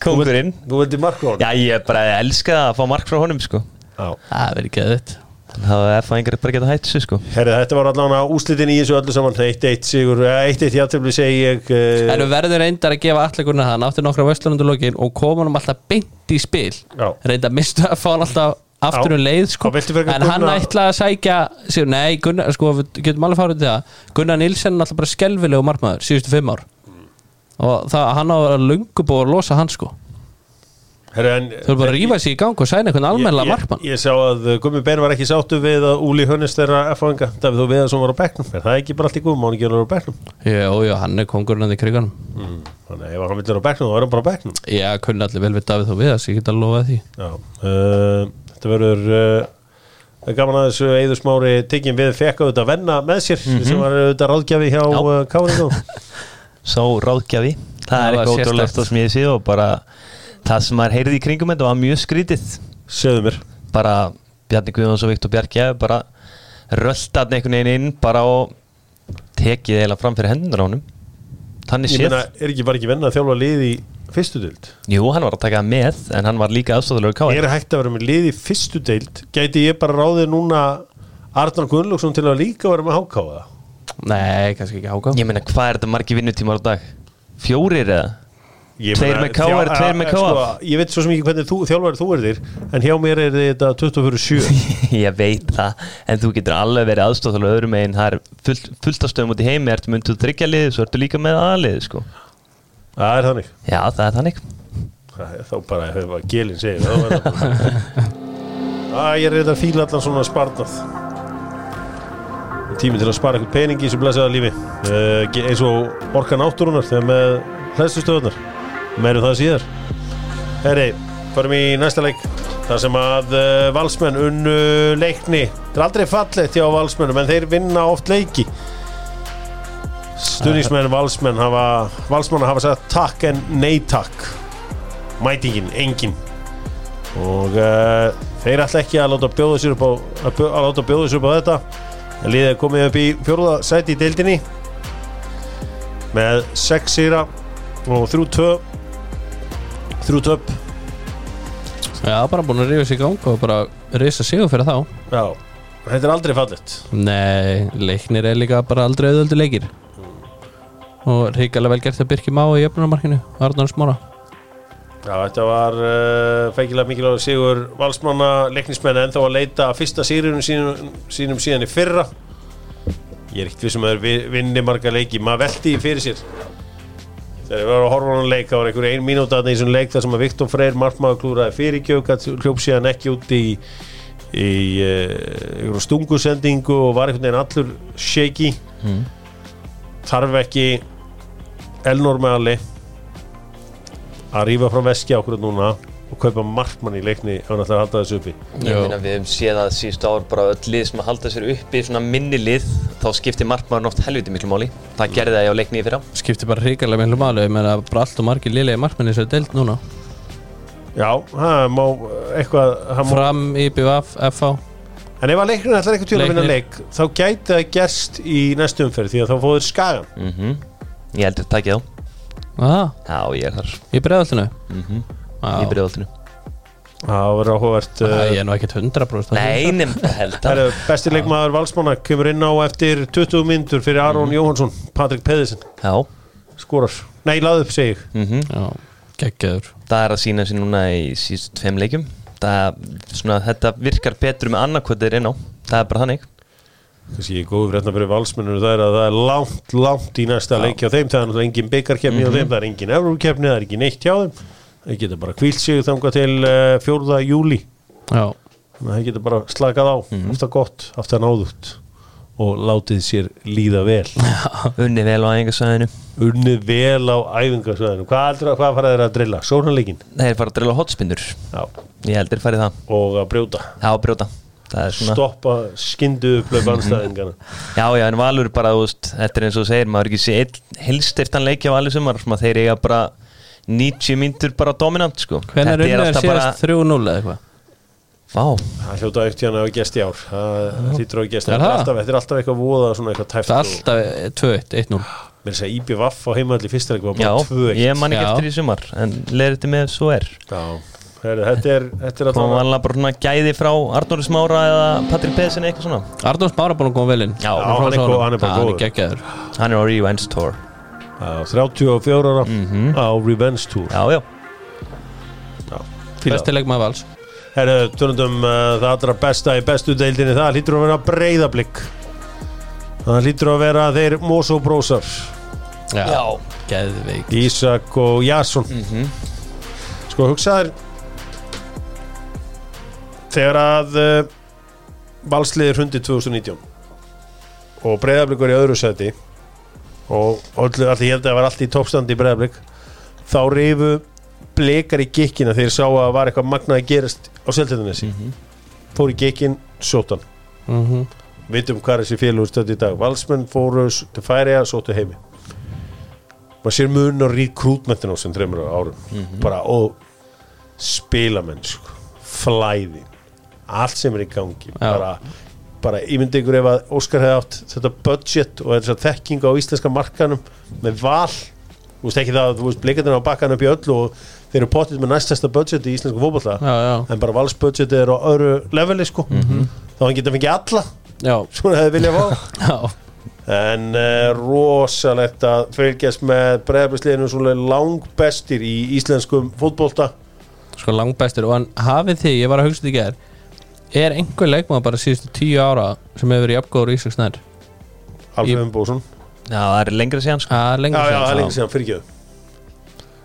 Speaker 3: Kongurinn
Speaker 1: Þú vildi marka hún
Speaker 3: Já, ég bara elska að fá mark frá honum sko.
Speaker 2: Það verið geðið
Speaker 3: Það er það engar bara geta hætt þessu sko.
Speaker 1: Herri, þetta var allavega úslitin í þessu öllu saman. 1-1 sigur, eh, 1-1 játtöfli segi ég uh,
Speaker 2: En við verður reyndar að gefa allegurna það Hann átti nokkra vöslunundur lokin og kom hann alltaf beint í spil.
Speaker 1: Já.
Speaker 2: Reyndar mistu að fá hann alltaf aftur um leið sko. En hann ætlaði að sækja sér, Nei, Gunnar, sko, við getum alveg fárið til það. Gunnar Nilsen er alltaf bara skelfilegu markmaður Síðustu fimm ár. Og það, hann á að lungu búið að losa hann sko Þau eru bara að rífa sig í gang og sæna einhvern almennlega
Speaker 1: ég,
Speaker 2: markmann
Speaker 1: ég, ég sá að Gummi Ben var ekki sáttu við að Úli Hönnes þeirra F-fanga Davíð þú við að var á bekknum. Er það ekki bara allt í má hann ekki vera á bekknum?
Speaker 2: Jó, jó, hann er kongurinn því kriganum.
Speaker 1: Mm. Þannig að ef hann vil vera á bekknum þá er hann bara á bekknum.
Speaker 2: Já, kunni allir vel við Davíð þó við þess, ég get að lofa því.
Speaker 1: Já, uh, þetta verður uh, gaman að þessu Eður Smári tekinn við fekk að venna með sér sem var auðvitað ráðgjafi hjá
Speaker 3: Já.
Speaker 1: uh, <laughs>
Speaker 3: Sá ráðgjafi Það
Speaker 2: Það
Speaker 3: er eitthvað ótrúlega sem ég sé og bara það sem maður heyrði í kringum þetta var mjög skrítið
Speaker 1: Segðu mér
Speaker 3: bara Bjarni Guðjóns og Viktor Bjarki bara röldat einhvern veginn inn bara og tekið eiginlega fram fyrir hendunar á honum þannig
Speaker 1: Ég
Speaker 3: séð
Speaker 1: meina, er ekki bara ekki venna að þjálfa lið í fyrstu deild?
Speaker 3: Jú, hann var að taka með en hann var líka aðstofðulegur káir
Speaker 1: Er hægt að vera með lið í fyrstu deild? Gæti ég bara ráðið núna Arnar Gunnlaugsson til að líka vera með hákáða?
Speaker 2: Nei, kannski ekki ákvæm
Speaker 3: Ég meina, hvað er þetta margi vinnutímar á dag? Fjórir eða? Tveir með KR,
Speaker 1: þjá-
Speaker 3: tveir með KF.
Speaker 1: sko, Ég veit svo sem ekki hvernig þú, þjálfari þú er þér En hjá mér er þetta 24-7 <laughs>
Speaker 3: Ég veit það, en þú getur alveg verið aðstofþálega öðrum megin, það er fullt, fullt af stöðum út í heimi, ertu mynduð þryggja liði, svo ertu líka með aðliði, sko.
Speaker 1: Það er þannig.
Speaker 3: Já, það er þannig.
Speaker 1: Það er Þá bara hefur að gelin er <laughs> Æ, Ég er reyndar að fíla allan svona sparnað. Tími til að spara eitthvað pening í þessu blessaða lífi. Uh, eins og orka náttúrunar þegar með hlæstustöðunar meirum það síðar. Herri, förum í næsta leik. Þar sem að uh, valsmenn unnu leikni. Það er aldrei fallegt hjá valsmennum en þeir vinna oft leiki. Stuðningsmenn valsmenn hafa valsmenn hafa sagt takk en nei takk. Mætingin, engin. Og uh, þeir ætla ekki að láta bjóða sér upp á að, að láta bjóða sér upp á þetta. En liðið komið upp í fjórða sæti í deildinni. Með 6 sýra og 3-2 3-2
Speaker 2: Já, bara búin að rífa sig í gang og bara risa sigur fyrir þá.
Speaker 1: Já, þetta er aldrei fallet
Speaker 2: Nei, leiknir er líka bara aldrei auðvöldu leikir. Og ríkilega vel gert að Birki Má í jöfnunarmarkinu Arnór Smára.
Speaker 1: Já, þetta var uh, feikilega mikilvæg sigur valsmanna leiknismenn en þá að leita að fyrsta sigurinn sínum, sínum síðan í fyrra. Ég er ekkert vissum að þeir vinni marga leiki. Maður velti í fyrir sér þegar ég var að horfa á hann leik það var einhver ein mínúta þarna í þessum leik þar sem að Viktor Freyr markmaður klúraði fyrirgjöf hljóp síðan ekki út í í uh, stungusendingu og var einhvern veginn allur shaky. Þarf ekki Elnor með alli að rífa frá veski ákveður núna og kaupa markmann í leikni ef hann ætlar að halda þessu uppi.
Speaker 3: Ég við hefum séð að síðustu ár bara öll lið sem að halda sér uppi svona minni lið þá skiptir markmaðurinn oft helviti miklu máli. Það gerði það ég á leikni í fyrra.
Speaker 2: Skiptir bara ríkilega miklu máli ég meina bara allt og margir liðlega markmenni sem er deilt núna.
Speaker 1: Já, það má eitthvað má,
Speaker 2: Fram, IBF, FH
Speaker 1: En ef að leiknir ætlar eitthvað til að vinna leik þá gæti það gerst í næstu umferð því að þá fóður skagan.
Speaker 3: Mm Ég heldur að takja þá Já, ég er þar.
Speaker 2: Í bregðaltinu
Speaker 3: mm
Speaker 2: Já.
Speaker 3: Í bregðoltinu
Speaker 1: Það verður áhugavert
Speaker 2: Það
Speaker 1: uh,
Speaker 2: er nú ekkert 100%
Speaker 3: Nei, nefn held að
Speaker 1: eru besti leikmaður valsmanna kemur inn á eftir 20 myndur fyrir Aron Jóhansson Patrik Pedersen. Skorar. Nei, laðu upp seg
Speaker 3: mm
Speaker 2: Já, geggjaður.
Speaker 3: Það er að sína sér núna í síðust tveim leikjum. Það, svona, þetta virkar betur með annarkvöldir inn á. Það er bara þannig.
Speaker 1: Þessi ég er góður frétna fyrir valsmennur það er að það er langt, langt í næsta leiki á þeim. Það er náttúrulega engin byggarkefni á þeim það er engin eurokefni, það er ekki neitt hjá þeim það geta bara kvílt sig þangað til uh, 4. júli það geta bara slakað á ofta gott, ofta náðugt og látið sér líða vel. <laughs>
Speaker 3: Unni vel á æfingasvæðinu.
Speaker 1: Unnið vel á æfingarsvæðinu hvað, hvað fara þeir að drilla? Sónarleikin
Speaker 3: þeir fara að drilla hotspinnur ég heldur farið það.
Speaker 1: Og að brjóta.
Speaker 3: Já, brjóta. Svona
Speaker 1: stoppa skindu upplöf anstæðingana <laughs>
Speaker 3: Já, já, en Valur bara, veist, þetta er eins og segir, maður ekki sé einn helsteftan leiki á Valur sumar, þeir eiga bara 90 myndur bara dominant, sko.
Speaker 2: hvernig er unnið að síðast 3-0 eða eitthvað
Speaker 3: Vá,
Speaker 1: það hljóta ekkert hérna hafa gest í ár það hlýtur hafa gest þetta
Speaker 2: það?
Speaker 1: alltaf, þetta er alltaf eitthvað voða svona eitthvað tæft
Speaker 2: Það er alltaf 2-1, 1-0
Speaker 1: mér er að segja IBVF á heimalli fyrsta leik var
Speaker 3: já,
Speaker 1: bara 2
Speaker 3: ég man ekki
Speaker 2: Já.
Speaker 3: eftir í sumar, en leir þetta með svo er.
Speaker 1: Já, þetta er, þetta er alltaf
Speaker 3: vanlega bara svona gæði frá Arnóri Smára eða Patrik Pedersen eitthvað svona.
Speaker 2: Arnór Smára búin að koma vel inn
Speaker 3: Já,
Speaker 1: Já, hann er hann er bara
Speaker 2: Hann
Speaker 1: góður.
Speaker 2: er geggjaður
Speaker 3: Hann er á Revenge Tour.
Speaker 1: Já, 34 ára
Speaker 3: Mhm.
Speaker 1: á Revenge Tour.
Speaker 3: Já, já.
Speaker 1: Fíla.
Speaker 2: Besti leikmaður vals.
Speaker 1: Herru, tölundum uh, það allra besta í bestu deildinni. Það hlýtur að vera breyðablík það hlýtur að vera þeir Mosó brósar
Speaker 2: Já, geðveik
Speaker 1: Ísak og Jason.
Speaker 3: Mm
Speaker 1: sko hugsaður þegar að uh, valsliðir hundi 2019 og breyðablikur í öðru seti og allir ég held að það var allt í toppstandi í breyðablik þá rifu blikar í gikkina þegar sá að það var eitthvað magnað að gerast á seltetunesi fór í gikkin, sótan
Speaker 2: Mhm.
Speaker 1: vitum hvað þessi félagur stöndi í dag. Valsmenn fóru til færiða, sóttu heimi. Maður sér mun og rekrútmentin á sem þreymur árum. Bara og spilamenn sko, flæði allt sem er í gangi. Bara, bara ímyndi ykkur ef að Óskar hefði átt þetta budget og þess að þekkingu á íslenska markanum með val. Þú veist ekki það að þú veist blikandinn á bakkan upp í öllu og þeir eru pottið með næstasta budget í íslensku
Speaker 2: já,
Speaker 1: en bara valsbudget er á öðru leveli sko. Þá hann geta fengið alla
Speaker 2: já,
Speaker 1: svona hefði viljað fá. <laughs> En uh, rosalegt að fylgjast með breyðablisliðinu svona langbestir í íslenskum fótbolta.
Speaker 2: Sko langbæstur og hann hafið því, ég var að hugsa þetta í ger Er einhver leikmaður bara síðustu tíu ára sem hefur verið jafngóður í Íslands nær?
Speaker 1: Alfred Bósson
Speaker 3: Já, það er lengra síðan sko.
Speaker 2: Það er
Speaker 1: Já,
Speaker 2: lengur
Speaker 1: já, það er
Speaker 2: síðan,
Speaker 1: lengi síðan, fyrirgjöðu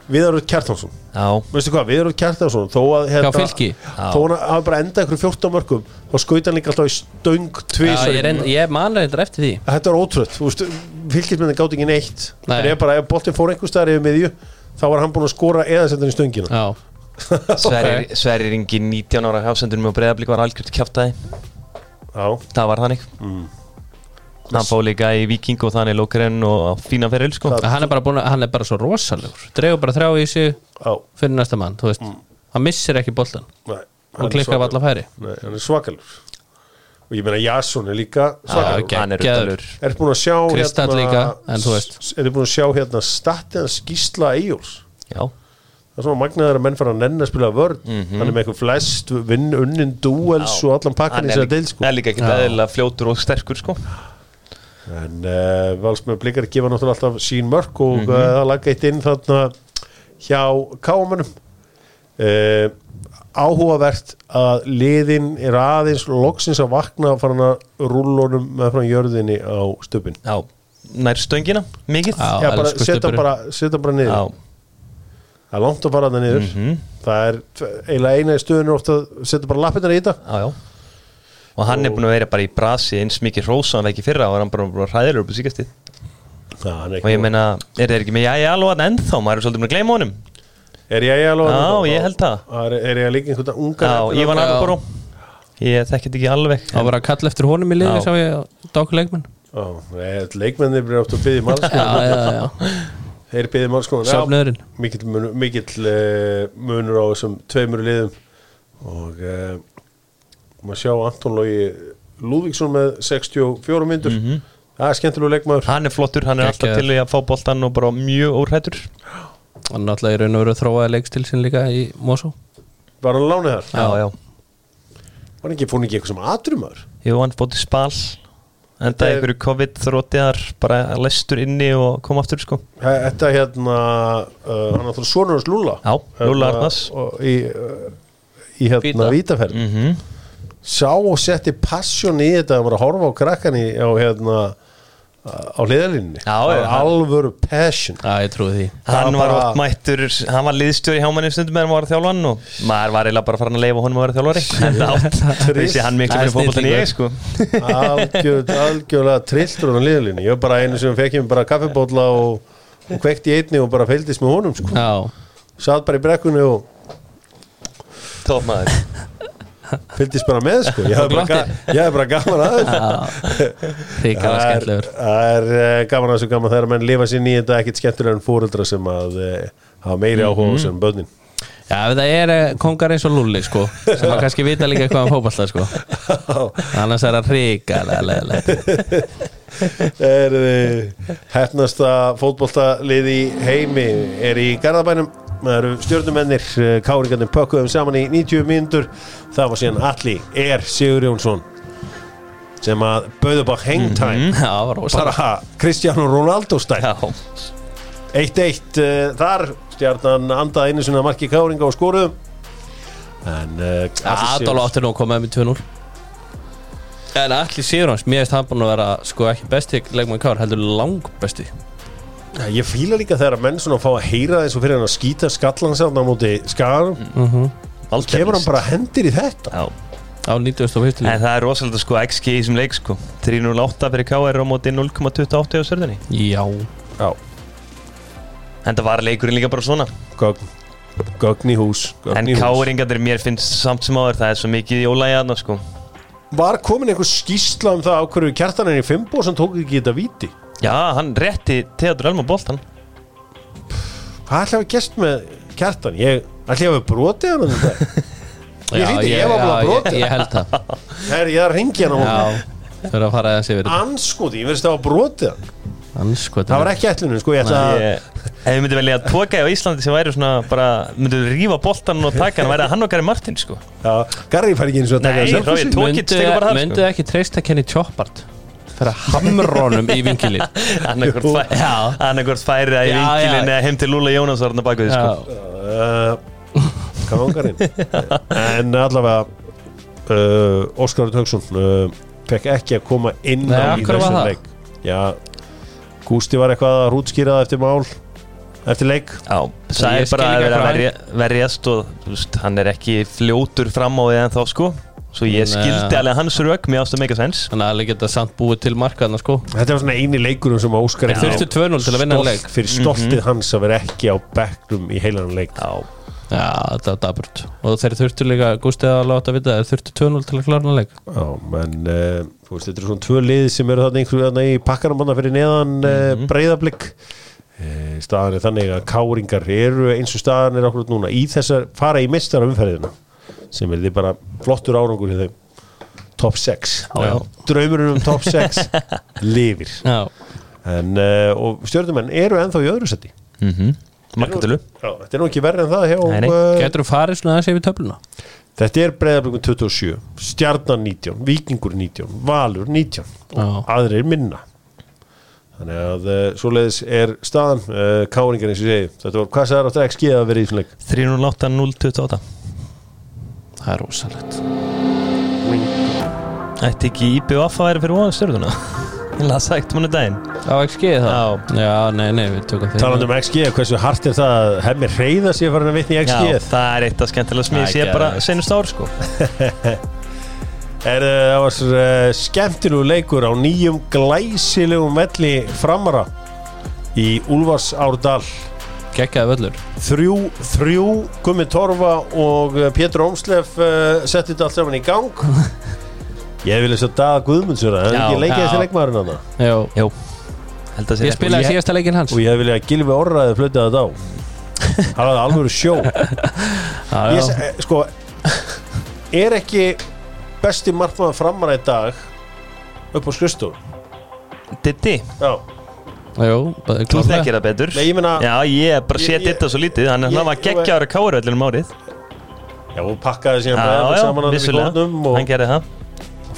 Speaker 1: Viðarur Kjartansson.
Speaker 3: Já,
Speaker 1: Veistu hvað, Viðarur Kjartansson Þó að
Speaker 2: Já,
Speaker 1: hérna,
Speaker 2: fylki?
Speaker 1: Þó hann hafi bara endað ykkur 14 mörgum Þá skaut hann líka alltaf í stöng
Speaker 2: Já,
Speaker 1: tvisar
Speaker 2: ég, ég man reyndar eftir því.
Speaker 1: Þetta er ótrútt, fylgismennin gátt ekki neitt.
Speaker 2: Nei.
Speaker 1: En ef bara, ef boltinn fór einhver staðar yfir miðju Þá var hann búinn að skora eða setja hann í stöngina.
Speaker 2: Já, <laughs>
Speaker 3: Sverrir Sverrir Ingi 19 ára hafsendur með breyðablík var algjört kjáftæði
Speaker 1: Já,
Speaker 3: Það var þannig.
Speaker 1: Mm.
Speaker 3: Hann fóð líka í Viking og þannig lókarinn og fína feril sko.
Speaker 2: Hann er hann er bara svo rosalegur. Dregur bara þrjá í sig
Speaker 1: já,
Speaker 2: fyrir næsta mann, þú veist. Hann missir ekki boltan
Speaker 1: nei
Speaker 2: og klikkar af alla færi.
Speaker 1: Nei, hann er svakalur Og ég meina, Jason er líka svakalur
Speaker 2: ok.
Speaker 3: Hann er ruttalur
Speaker 1: Er búin að sjá
Speaker 2: Kristall líka, en þú veist.
Speaker 1: Er þið búin að sjá hérna Statið skísla Eyjóls
Speaker 3: Já,
Speaker 1: Það er svona magnaður að menn fara að nenn að spila vörn. Hann er með eitthvað flest vinn unnin duels og allan pakkan
Speaker 3: hann
Speaker 1: í
Speaker 3: er,
Speaker 1: sér deil sko.
Speaker 3: er líka ekki eðlilega fljótur og sterkur sko.
Speaker 1: En uh, valsmenn blikar gefa náttúrulega alltaf sín mörk og mm það laga eitt inn þarna hjá káamönnum uh, Áhugavert að liðin er aðeins loksins að vakna að fara að rúllunum með frá jörðinni á stöpin.
Speaker 3: Já, nær stöngina, mikið?
Speaker 1: Setja bara, bara niður.
Speaker 3: Já,
Speaker 1: Það er langt að fara það niður.
Speaker 3: Mhm,
Speaker 1: Það er eiginlega eina í stöðun ofta að setja bara lappirnar í þetta.
Speaker 3: Já, já. Og hann er búin að vera bara í brasi eins mikið hrósa hann ekki í fyrra og hann bara, bara hræðilegur upp
Speaker 1: hann er
Speaker 3: Og ég meina, er þeir ekki með jæja alveg ennþá, maður er svolítið búin að gleyma honum.
Speaker 1: Er ég alveg
Speaker 3: Já, ég held það.
Speaker 1: Er, er ég líka einhvern ungar
Speaker 3: Já, Ívan
Speaker 2: Já.
Speaker 3: Agboro Ég þekki þetta ekki alveg
Speaker 2: Það var að kalla eftir honum í liði sá ég leikmenn <laughs>
Speaker 1: Að Þeir mál sko
Speaker 2: söfnöðurinn
Speaker 1: mikill munur, mikill uh, munur á þessum tveimur liðum. Og uh, maður sjá Anton Lógi Lúðvíksson með 64 myndur það er skemmtilegu leikmaður.
Speaker 3: Hann er flottur, hann er alltaf
Speaker 2: Geggjaður.
Speaker 3: til í að fá boltan og bara mjög óhrættur
Speaker 2: Hann náttúrulega í raun og veru þróaði leikstil sinn líka í Mosó.
Speaker 1: Var hann lánið þar,
Speaker 3: Já, já.
Speaker 1: Var hann ekki hann ekki eitthvað sem aðrumar
Speaker 3: Jú, hann fótt í spal Enda
Speaker 1: er-
Speaker 3: einhverju COVID-þrótiðar bara lestur inni og kom aftur sko
Speaker 1: þetta hérna uh, hann sonur hans Lúla
Speaker 3: Já, Lúlla Arnars.
Speaker 1: og í, uh, í hérna
Speaker 2: Víta.
Speaker 1: vítaferð
Speaker 3: mm -hmm.
Speaker 1: sá og setti passion í þetta að vera að horfa á krakkan í á hérna á
Speaker 3: hann-
Speaker 1: alvöru passion.
Speaker 2: Já, ég trúi því.
Speaker 3: Hann var
Speaker 1: bara-
Speaker 3: mættur, hann var liðstjóri hjá manni stundum meðan hann var að þjálfa hann og maður var eiginlega bara farin að leifa honum að vera þjálfari. <laughs> En átt, vissi hann miklu fyrir fótboltan en ég sko.
Speaker 1: Algjör, algjörlega trilltur á liðalínni ég var bara einu sem fekk ég bara kaffibólla og, og kvekti í einni og bara fylgdist með honum sko. Satt bara í brekkunni og
Speaker 3: Tóf maður
Speaker 1: fylgdist bara með sko. ég hef bara, bara gaman að þessu. Það er, það er eh, gaman að þessu gaman þegar menn lifa sér nýjönda ekkit skemmtilega en fóreldra sem að eh, hafa meiri áhuga
Speaker 2: Mhm.
Speaker 1: á sem börnin.
Speaker 2: Já, það er eh, kongar eins og Lulli sko sem að kannski vita líka eitthvað um fótballta sko. <laughs> Annars er það ríkala
Speaker 1: er hefnasta fótboltalið í heimi? Er í Garðabænum það eru stjórnumennir uh, káringarnir pökkuðum saman í 90 mínútur. Það var síðan Alli Er Sigur Jónsson sem að bauðu bara hangtime
Speaker 2: það var rosa
Speaker 1: bara Cristiano Ronaldo stæl
Speaker 3: Já,
Speaker 1: 1-1 uh, þar stjarnan andaði einu sinna marki káringa og skoruðum en Atli
Speaker 2: Adolf átti nú að koma með 2-0 En allir sigur hans Mér veist hann búin að vera sko ekki besti leikmann kár heldur lang besti
Speaker 1: Ja, Ég fíla líka þegar að menn svona fá að heyra þessu fyrir hann að skýta skallan sér á móti skaganum.
Speaker 3: Aldrei
Speaker 1: kemur hann bara hendir í þetta.
Speaker 3: Já,
Speaker 2: á 90. og 1.
Speaker 3: en það er rosalega sko XG í þessum leik sko. 308 fyrir KR á móti 0,28 á sörðinni
Speaker 2: Já.
Speaker 1: Já,
Speaker 3: En það var leikurinn líka bara svona.
Speaker 1: Gögn. Gögn í hús, gögn
Speaker 3: En. KR-ingarnir mér finnst samt sem áður það er svo mikið í ólægi aðna sko.
Speaker 1: Var komin einhver skýsla um það á hverju kjartanin í Fimbo sem tók ekki þetta víti
Speaker 3: Já, hann rétti Theodor Elma boltan
Speaker 1: Hvað ætlaði að gest með kjartan? Ég ætlaði að hafa brotið hann um <laughs> Ég
Speaker 2: Já,
Speaker 1: hlýti, ég var bara
Speaker 2: já,
Speaker 1: brotið.
Speaker 2: ég, ég held það.
Speaker 1: Ég er að ringja hann
Speaker 2: Já, fyrir að fara aðeins yfir
Speaker 1: Anskoti, ég verðist að hafa brotið hann.
Speaker 2: Anskot
Speaker 1: Það var ekki ætlunum, sko, ég ætla að
Speaker 3: Ég- Ef við myndum velja að tóka á Íslandi sem væri svona bara myndum við rífa boltan og taka hann væri það hann og Gary Martin sko.
Speaker 1: Já, Garri fær ekki eins og að taka það
Speaker 3: þar, sko.
Speaker 2: Myndu ekki treysta Kenny Choppart fyrir að hamra honum í vinkilin
Speaker 3: annarkvort færi það í vinkilin eða heim til Lúla Jónas var hann að baka því sko.
Speaker 1: Uh, Kangarinn <laughs> En allavega uh, Óskar Töksson uh, fekk ekki að koma inn á í þessum leik. Já, Gústi var eitthvað að rútskýraða eftir mál eftir leik?
Speaker 3: Já, það er bara að að verja- verjast og hann er ekki fljótur fram á því en þá sko Svo ég skildi alveg hans rök, mér ástu að sense.
Speaker 2: Þannig að alveg geta samt búið til markaðna sko.
Speaker 1: Þetta var svona eini leikurinn sem Óskar
Speaker 2: Þeir þurftu 2-0 til að vinna
Speaker 1: stolt-
Speaker 2: leik.
Speaker 1: Fyrir stoltið hans að vera ekki á bekknum í heilanum leik.
Speaker 3: Já,
Speaker 2: Já, þetta er daburt Og þeir þurftu líka, Gústið að láta vita Þeir þurftu 2-0 til að klára leik.
Speaker 1: Já, menn uh, þú veist, þetta eru svona tvö lið sem eru þarna einhverju þarna í pakkanum þarna fyrir neðan uh, breyðablík uh, staðan er þannig að káringar eru eins og staðan er okkur núna í þessar, fara í mistara umferðina sem er því bara flottur árangur í þeim. Top 6, draumurinn um top 6 <laughs> lifir. En, uh, og stjórnumenn eru enþá í öðru setti
Speaker 3: mm -hmm.
Speaker 1: makkatölu þetta er nú ekki verið en það uh,
Speaker 2: getur þú farið svona þess að við töfluna?
Speaker 1: Þetta er breyðarblökun 27 stjarnan 19, vikingur 19 valur 19 og
Speaker 2: Já.
Speaker 1: aðrir minna. Þannig að eh, uh, svo leiðis er staðan eh, káringar eins og segi þetta var hvað sæðar áttur ekki að vera í
Speaker 3: 308.028
Speaker 2: það er ósanlegt
Speaker 3: Þetta er ekki IPVF að vera fyrir óan stjórnuna Það er sækt munu daginn.
Speaker 2: Á XG þá?
Speaker 3: Já,
Speaker 2: nei, nei, við tökum þeim
Speaker 1: Talandum um XG, hversu hart er það að hef mér reyða sér farin að vitna í XG
Speaker 3: Já, það er eitt af skemmtilega smíðs ég bara senust ár sko. <laughs>
Speaker 1: Er eh, það var eh, svo skemmtilegu leikur á nýjum glæsilegum velli framara í Ulfars Árdal
Speaker 2: Gekkaði völlur.
Speaker 1: Þrjú, þrjú, Gummi Torfa og uh, Pétur Ómslef uh, setti þetta allt saman í gang. <laughs> Ég vil þess að Daða Guðmundsson Það er
Speaker 3: Já,
Speaker 1: ekki leikið
Speaker 2: já.
Speaker 1: þessi leikmaðurinn hana
Speaker 2: Jó,
Speaker 3: Jó, held að
Speaker 2: ég spilaði
Speaker 1: ég-
Speaker 2: síðasta leikinn hans.
Speaker 1: Og ég vil að Gilvi Orraði flötið þetta á. <laughs> Það var alvöru sjó.
Speaker 2: Já,
Speaker 1: ég,
Speaker 2: já,
Speaker 1: se- eh, Sko Er ekki besti markmaður framara í dag upp á skrifstofu?
Speaker 3: Diddi,
Speaker 1: Já,
Speaker 2: Jú,
Speaker 3: þú þekkir það betur.
Speaker 1: Nei, ég meina-
Speaker 3: Já, ég bara
Speaker 1: ég-
Speaker 3: Didda svo lítið. Þannig að hann var geggjaður að kára öllum árið.
Speaker 1: Já og pakkaði síðan
Speaker 3: Já, já,
Speaker 1: saman hann í
Speaker 3: vissulega.
Speaker 1: kórnum og
Speaker 3: Hann gerði það.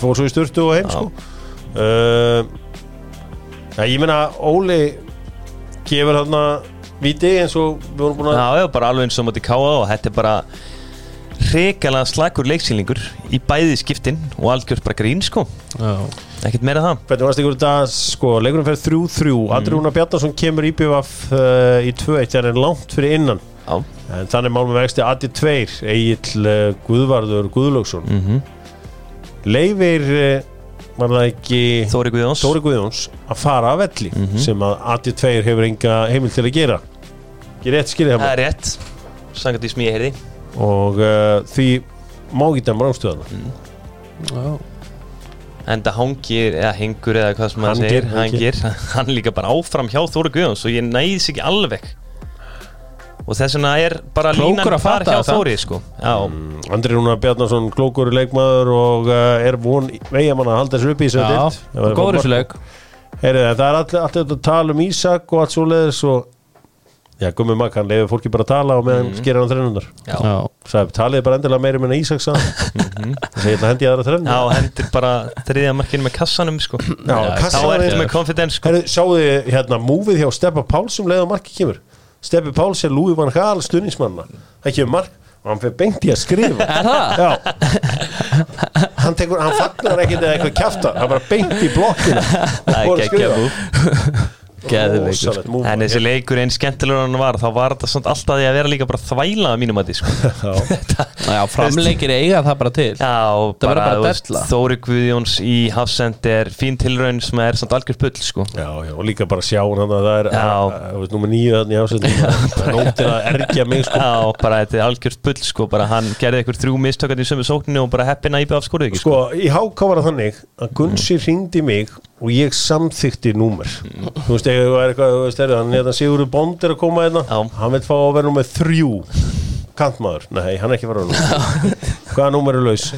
Speaker 1: Fór svo í sturtu og heim
Speaker 3: Já.
Speaker 1: sko. Uh, ja, Ég meina Óli gefur þarna viti eins og við vorum búin að
Speaker 3: Já, já, bara alveg eins og móti káa og þetta er bara hrikalega slagur leiksýningur í bæði skiptin og algjört bara grín sko.
Speaker 2: Já,
Speaker 3: ekkert meira það.
Speaker 1: Hvernig varst ykkur þetta, sko, leikurinn fer 3-3 mm. Andri Rúnar Bjarnason kemur í BVF uh, í 2-1, það er langt fyrir innan.
Speaker 3: Já,
Speaker 1: en þannig mál með vexti Addi 2, Egil uh, Guðvarður Guðlaugsson.
Speaker 3: Mm
Speaker 1: leifir uh, var það ekki
Speaker 3: Þóri Guðjóns.
Speaker 1: Þóri Guðjóns að fara af velli sem að Addi 2 hefur enga heimil til að gera. Ég rétt skilja
Speaker 3: Það.
Speaker 1: Það
Speaker 3: er rétt. Sangat í smíði heyrði.
Speaker 1: Og uh, því má ekki dæma rángstöðana
Speaker 2: já
Speaker 3: En það hangir, eða hengur eða hvað sem maður segir Hangir, <laughs> hann líka bara áfram hjá Þóri Guðjóns og ég næðis ekki alveg. Og þess vegna er bara línan
Speaker 2: fatta
Speaker 3: hjá. Þóri sko. Já,
Speaker 1: Andri Rúnar Bjarnason klókur leikmaður og uh, er von veigamann að halda þessu upp í deild.
Speaker 2: góður þessu leik.
Speaker 1: Heyrðu, það er allir allt þetta að tala um Ísak og allt svo leiðis og já, gummi makk, hann leiður fólki bara að tala og meðan mm. skera hann þrennundar
Speaker 3: já,
Speaker 2: Já,
Speaker 1: Sæf, talið bara endilega meira með Ísak sá þess að ég ætla að hendi aðra
Speaker 3: já
Speaker 1: þrennu
Speaker 3: hendur bara þriðja markinu með kassanum sko.
Speaker 1: Já,
Speaker 2: Já,
Speaker 1: kassa
Speaker 3: Þá
Speaker 1: var
Speaker 3: er með confidence sko.
Speaker 1: Herru, sjáu þið hérna múfið hjá Steppa Páls sem leiða marki kemur? Steppi Páls er Lúi Van Gaal stuðningsmanna. Það kemur mark og hann fyrir beint í að skrifa.
Speaker 2: Það?
Speaker 1: Já. Hann, tekur, hann fagnar ekkert eða eitthvað kjafta. Hann bara beint í blokkina
Speaker 2: Geðveikur, sko.
Speaker 3: En þessi leikur einn skemmtilegur en hann var þá var þetta samt alltaf því að vera líka bara þvæla að mínum að því sko. <laughs>
Speaker 1: Já.
Speaker 2: já framleikir eiga það bara til.
Speaker 3: Já, bara,
Speaker 2: bara.
Speaker 3: Þóri Guðjóns í Hafsend er fín tilraun sem er samt algjör pull sko.
Speaker 1: Já, já, og líka bara sjá hann að það er veist, númer nýju þannig nóg til að ergja mig sko.
Speaker 3: Já, bara þetta er algjört pull sko. Bara hann gerði ykkur þrjú mistökandi í sömu sókninu og bara heppina í BF skorðu ekki sko.
Speaker 1: Sko, í háká var það þannig að Gunsi hringdi mig og ég samþykti númer. Þú veist, ef það er eitthvað, þú veist, er, hann hérna Sigurður Bond er að koma hérna.
Speaker 3: Já.
Speaker 1: hann vil fá að vera númer þrjú. Kantmaður, nei, hann er ekki fara númer hvaða númer er laus?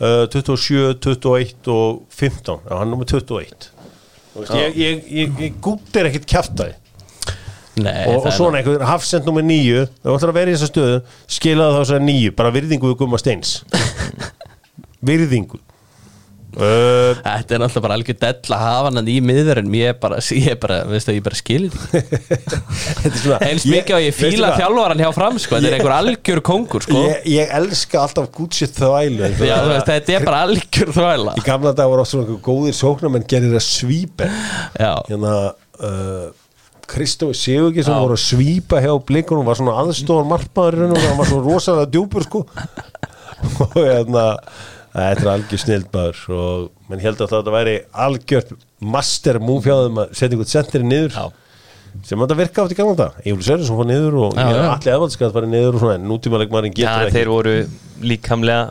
Speaker 1: Uh, 27, 21 og 15, já, hann er númer 21 þú veist, ég, ég, ég, ég gútt er ekkit
Speaker 2: Nei,
Speaker 1: og,
Speaker 2: það
Speaker 1: og svona einhver hafsend nummer nýju þú ætlar að vera í þessa stöðu skilaðu þá þessar nýju bara virðingu við gumma steins. <laughs> Virðingu uh,
Speaker 2: Þetta er náttúrulega bara algjör dell að hafa hann í miðverðin Ég er bara, ég er bara, veist það, ég bara <laughs>
Speaker 1: er svona
Speaker 2: Eins mikið og ég
Speaker 1: veistu
Speaker 2: fíla
Speaker 1: hvað?
Speaker 2: þjálfaran hjá fram sko. Þetta er einhver algjör kongur sko.
Speaker 1: Ég, ég elska alltaf Gucci þvælu
Speaker 2: Já, þú veist, þetta er bara algjör þvæla.
Speaker 1: Í gamla dag voru oft svona góðir sóknarmenn gerir að svípa.
Speaker 2: Já,
Speaker 1: hérna uh, Kristófi Sigurki sem voru að svípa hjá blikunum var svona aðstofan markmaður og hann var svona rosalega djúpur sko. <laughs> Og hérna þetta er algjör snild maður og menn held að þetta væri algjört master move hjá þeim að setja einhvern sentri niður
Speaker 3: Já.
Speaker 1: sem þetta virka átt í gamla dag Egil Sverrisson fór niður og
Speaker 2: Já, já.
Speaker 1: allir eðvaldskast var niður og svona en nútímalegmaðurinn
Speaker 3: Já,
Speaker 1: getur
Speaker 3: þeir voru líkamlega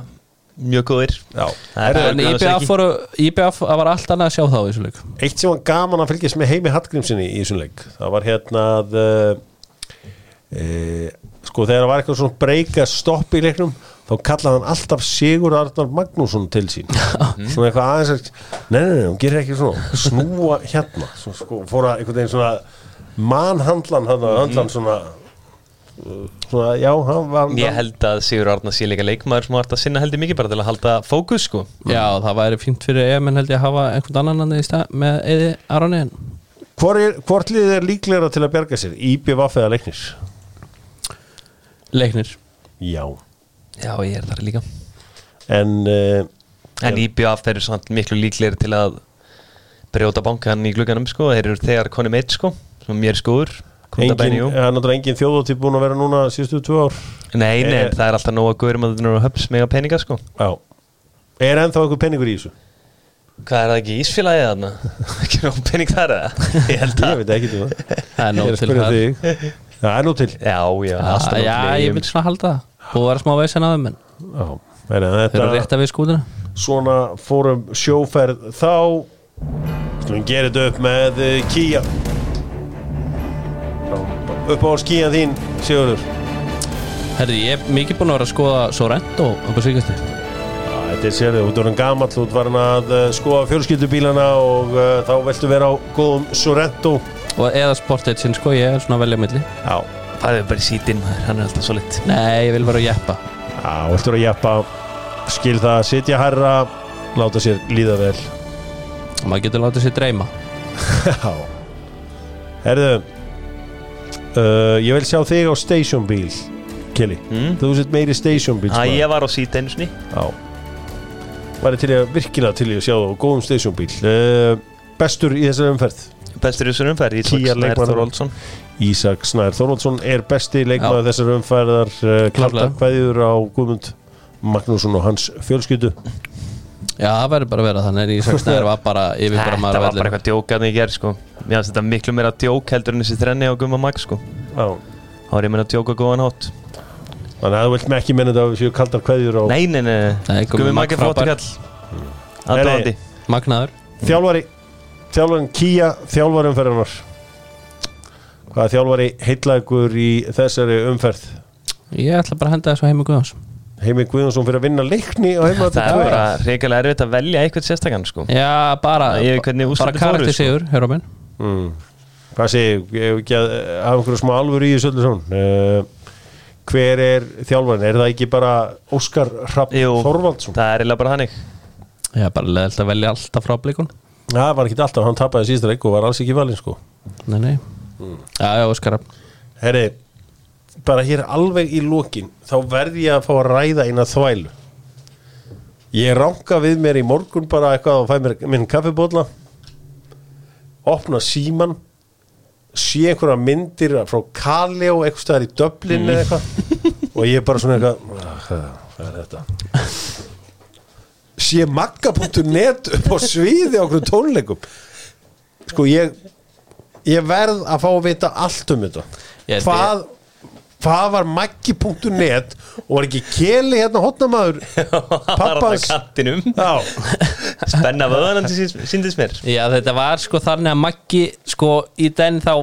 Speaker 3: mjög góðir. Það
Speaker 2: en IBF
Speaker 3: ekki.
Speaker 2: það var allt annað að sjá þá í þessu leik
Speaker 1: Eitt sem var gaman að fylgjast með heimi Hallgrímsinni í þessum leik það var hérna að uh, e, sko þegar það var eitthvað svona breyka stopp í leiknum þá kallaði hann alltaf Sigur Arnar Magnússon til sín. Svona eitthvað aðeins að nei, nei, nei, hún gerir ekki svona. Snúa hérna. Svona, sko, fóra einhvern veginn svona manhandlan hann handlan svona svona, já, hann var
Speaker 3: Ég held að Sigur Arnar sé líka leikmaður sem vart að sinna heldur mikið bara til að halda fókus sko.
Speaker 2: Já, það væri fínt fyrir EM en held ég að hafa einhvern annan hann í stað með Eði Aroni en
Speaker 1: Hvor er, hvort liðið er líklegra til að bjarga sér eða leiknir? Já.
Speaker 3: Já, ég er þar líka.
Speaker 1: En uh,
Speaker 3: En IBF eru samt miklu líklegir til að brjóta bankan í glugganum sko. Þeir eru þegar konum eitt sko sem mér er skoður
Speaker 1: engin, það er náttúrulega engin þjóðóttíð búin að vera núna síðustu tvö ár.
Speaker 3: Nei, nei,
Speaker 1: Eh.
Speaker 3: það er alltaf nóg að guðurum að það eru höfs mega peninga sko.
Speaker 1: Já. Er ennþá einhver penningur í þessu?
Speaker 3: Hvað er það ekki ísfélagið þarna? <laughs> ekki nóg pening þar eða? <laughs> Ég held
Speaker 1: Ég
Speaker 3: að
Speaker 1: veit ekki til það
Speaker 2: er
Speaker 1: Ég er
Speaker 2: nóg
Speaker 1: að
Speaker 2: til það <laughs>
Speaker 1: Það er nú til.
Speaker 3: Já, já,
Speaker 2: Já,
Speaker 3: nóg
Speaker 2: já, ég vil svona halda það. Að vera smá veisin á þeim þeir eru rétt að við skútuna.
Speaker 1: Svona fórum sjóferð þá. Skulum gera þetta upp með uh, Kia Upp á skían þín Sigurður.
Speaker 2: Herði, ég er mikið búin að vera að skoða Sorrento og þér
Speaker 1: Já, Þetta er sérðu, þú ert orðin gamall, þú ert varin að uh, skoða fjölskyldubílana og uh, þá veltu vera á góðum Sorrento
Speaker 2: og eða Sportage sko, ég er svona að velja milli.
Speaker 1: Já,
Speaker 3: Það er bara sítinn, maður, hann er alltaf svo lit
Speaker 2: Nei, ég vil vera að jeppa.
Speaker 1: Já, veltu vera að jeppa? Skil það, sitja herra Láta sér líða vel.
Speaker 2: Og maður getur látið sér dreyma. <laughs>
Speaker 1: Já. Herðu uh, Ég vil sjá þig á stationbíl Kelly,
Speaker 3: mm?
Speaker 1: þú sett meiri stationbíl
Speaker 3: Að ég var á sítinn
Speaker 1: Já. Til að virkilega til að sjá það á góðum stationbíl uh, Bestur í þessari umferð
Speaker 3: Bestur í þessu umferð, Ísak Snær. Þorvaldsson
Speaker 1: Ísak Snær Þorvaldsson er besti leikmaður
Speaker 2: Já.
Speaker 1: þessari umferðar uh, Klarta
Speaker 2: Klárlega.
Speaker 1: kveðjur á Guðmund Magnússon og hans fjölskyldu.
Speaker 2: Já, það verður bara að vera þannig en Ísak Snær var bara <laughs> yfir bara
Speaker 3: Þetta var bara eitthvað djók að það ég ger sko. Mér finnst þetta miklu meira djók heldur en þessi þrenni á Gumma Max sko.
Speaker 1: Já.
Speaker 3: Þá er ég meina að djóka góðan hátt.
Speaker 1: Þannig að þú vilt með ekki minna þetta að við séu kaldar kveðjur á
Speaker 3: Nei, nei, nei,
Speaker 2: Nei, Magnaður.
Speaker 1: Þjálfari Þjálfarin Kia Þjálfari umferðarnar Hvaða þjálfari heitlagur í þessari umferð?
Speaker 2: Ég ætla bara að henda þessu heimi Guðans
Speaker 1: Heimi Guðjónsson fyrir að vinna leikni á heima
Speaker 3: Það er bara reyngilega erfitt að velja eitthvað sérstakann sko.
Speaker 2: Já, bara,
Speaker 3: Ég
Speaker 2: bara karakter
Speaker 3: sko.
Speaker 2: sigur, hér á minn
Speaker 1: mm. Hvað segi ég, ég hef ekki að hafa einhverju smá alvöru í þessu öllu svona uh, Hver er þjálfarin? Er það ekki bara Óskar Rapp Þorvaldsson?
Speaker 3: það er eiginlega bara hannig
Speaker 2: Já, bara leðilt að velja alltaf frá blikun
Speaker 1: Það var ekki alltaf, hann tapaði síðasta leik og var alls ekki valinn sko.
Speaker 2: Nei, nei. Já, já, Óskar.
Speaker 1: Herri, bara hér alveg í lokin þá verði ég að fá að ræða eina þvælu. Ég ránka við mér í morgun bara eitthvað og fæ mér minn kaffibólla opna síman sé einhverja myndir frá Kali og eitthvað staðar í Dublin eða eitthvað. Og ég er bara svona eitthvað "Ah, hvað er þetta sé magga.net upp á sviði á okkur tónleikum. Sko ég ég verð að fá að vita allt um þetta.
Speaker 2: Ég-
Speaker 1: hvað hvað var maggi.net og var ekki keli hérna hotnamaður <laughs> já,
Speaker 3: Spenna vöðanandi síndist mér
Speaker 2: Já, þetta var sko þannig að Maggi sko í den þá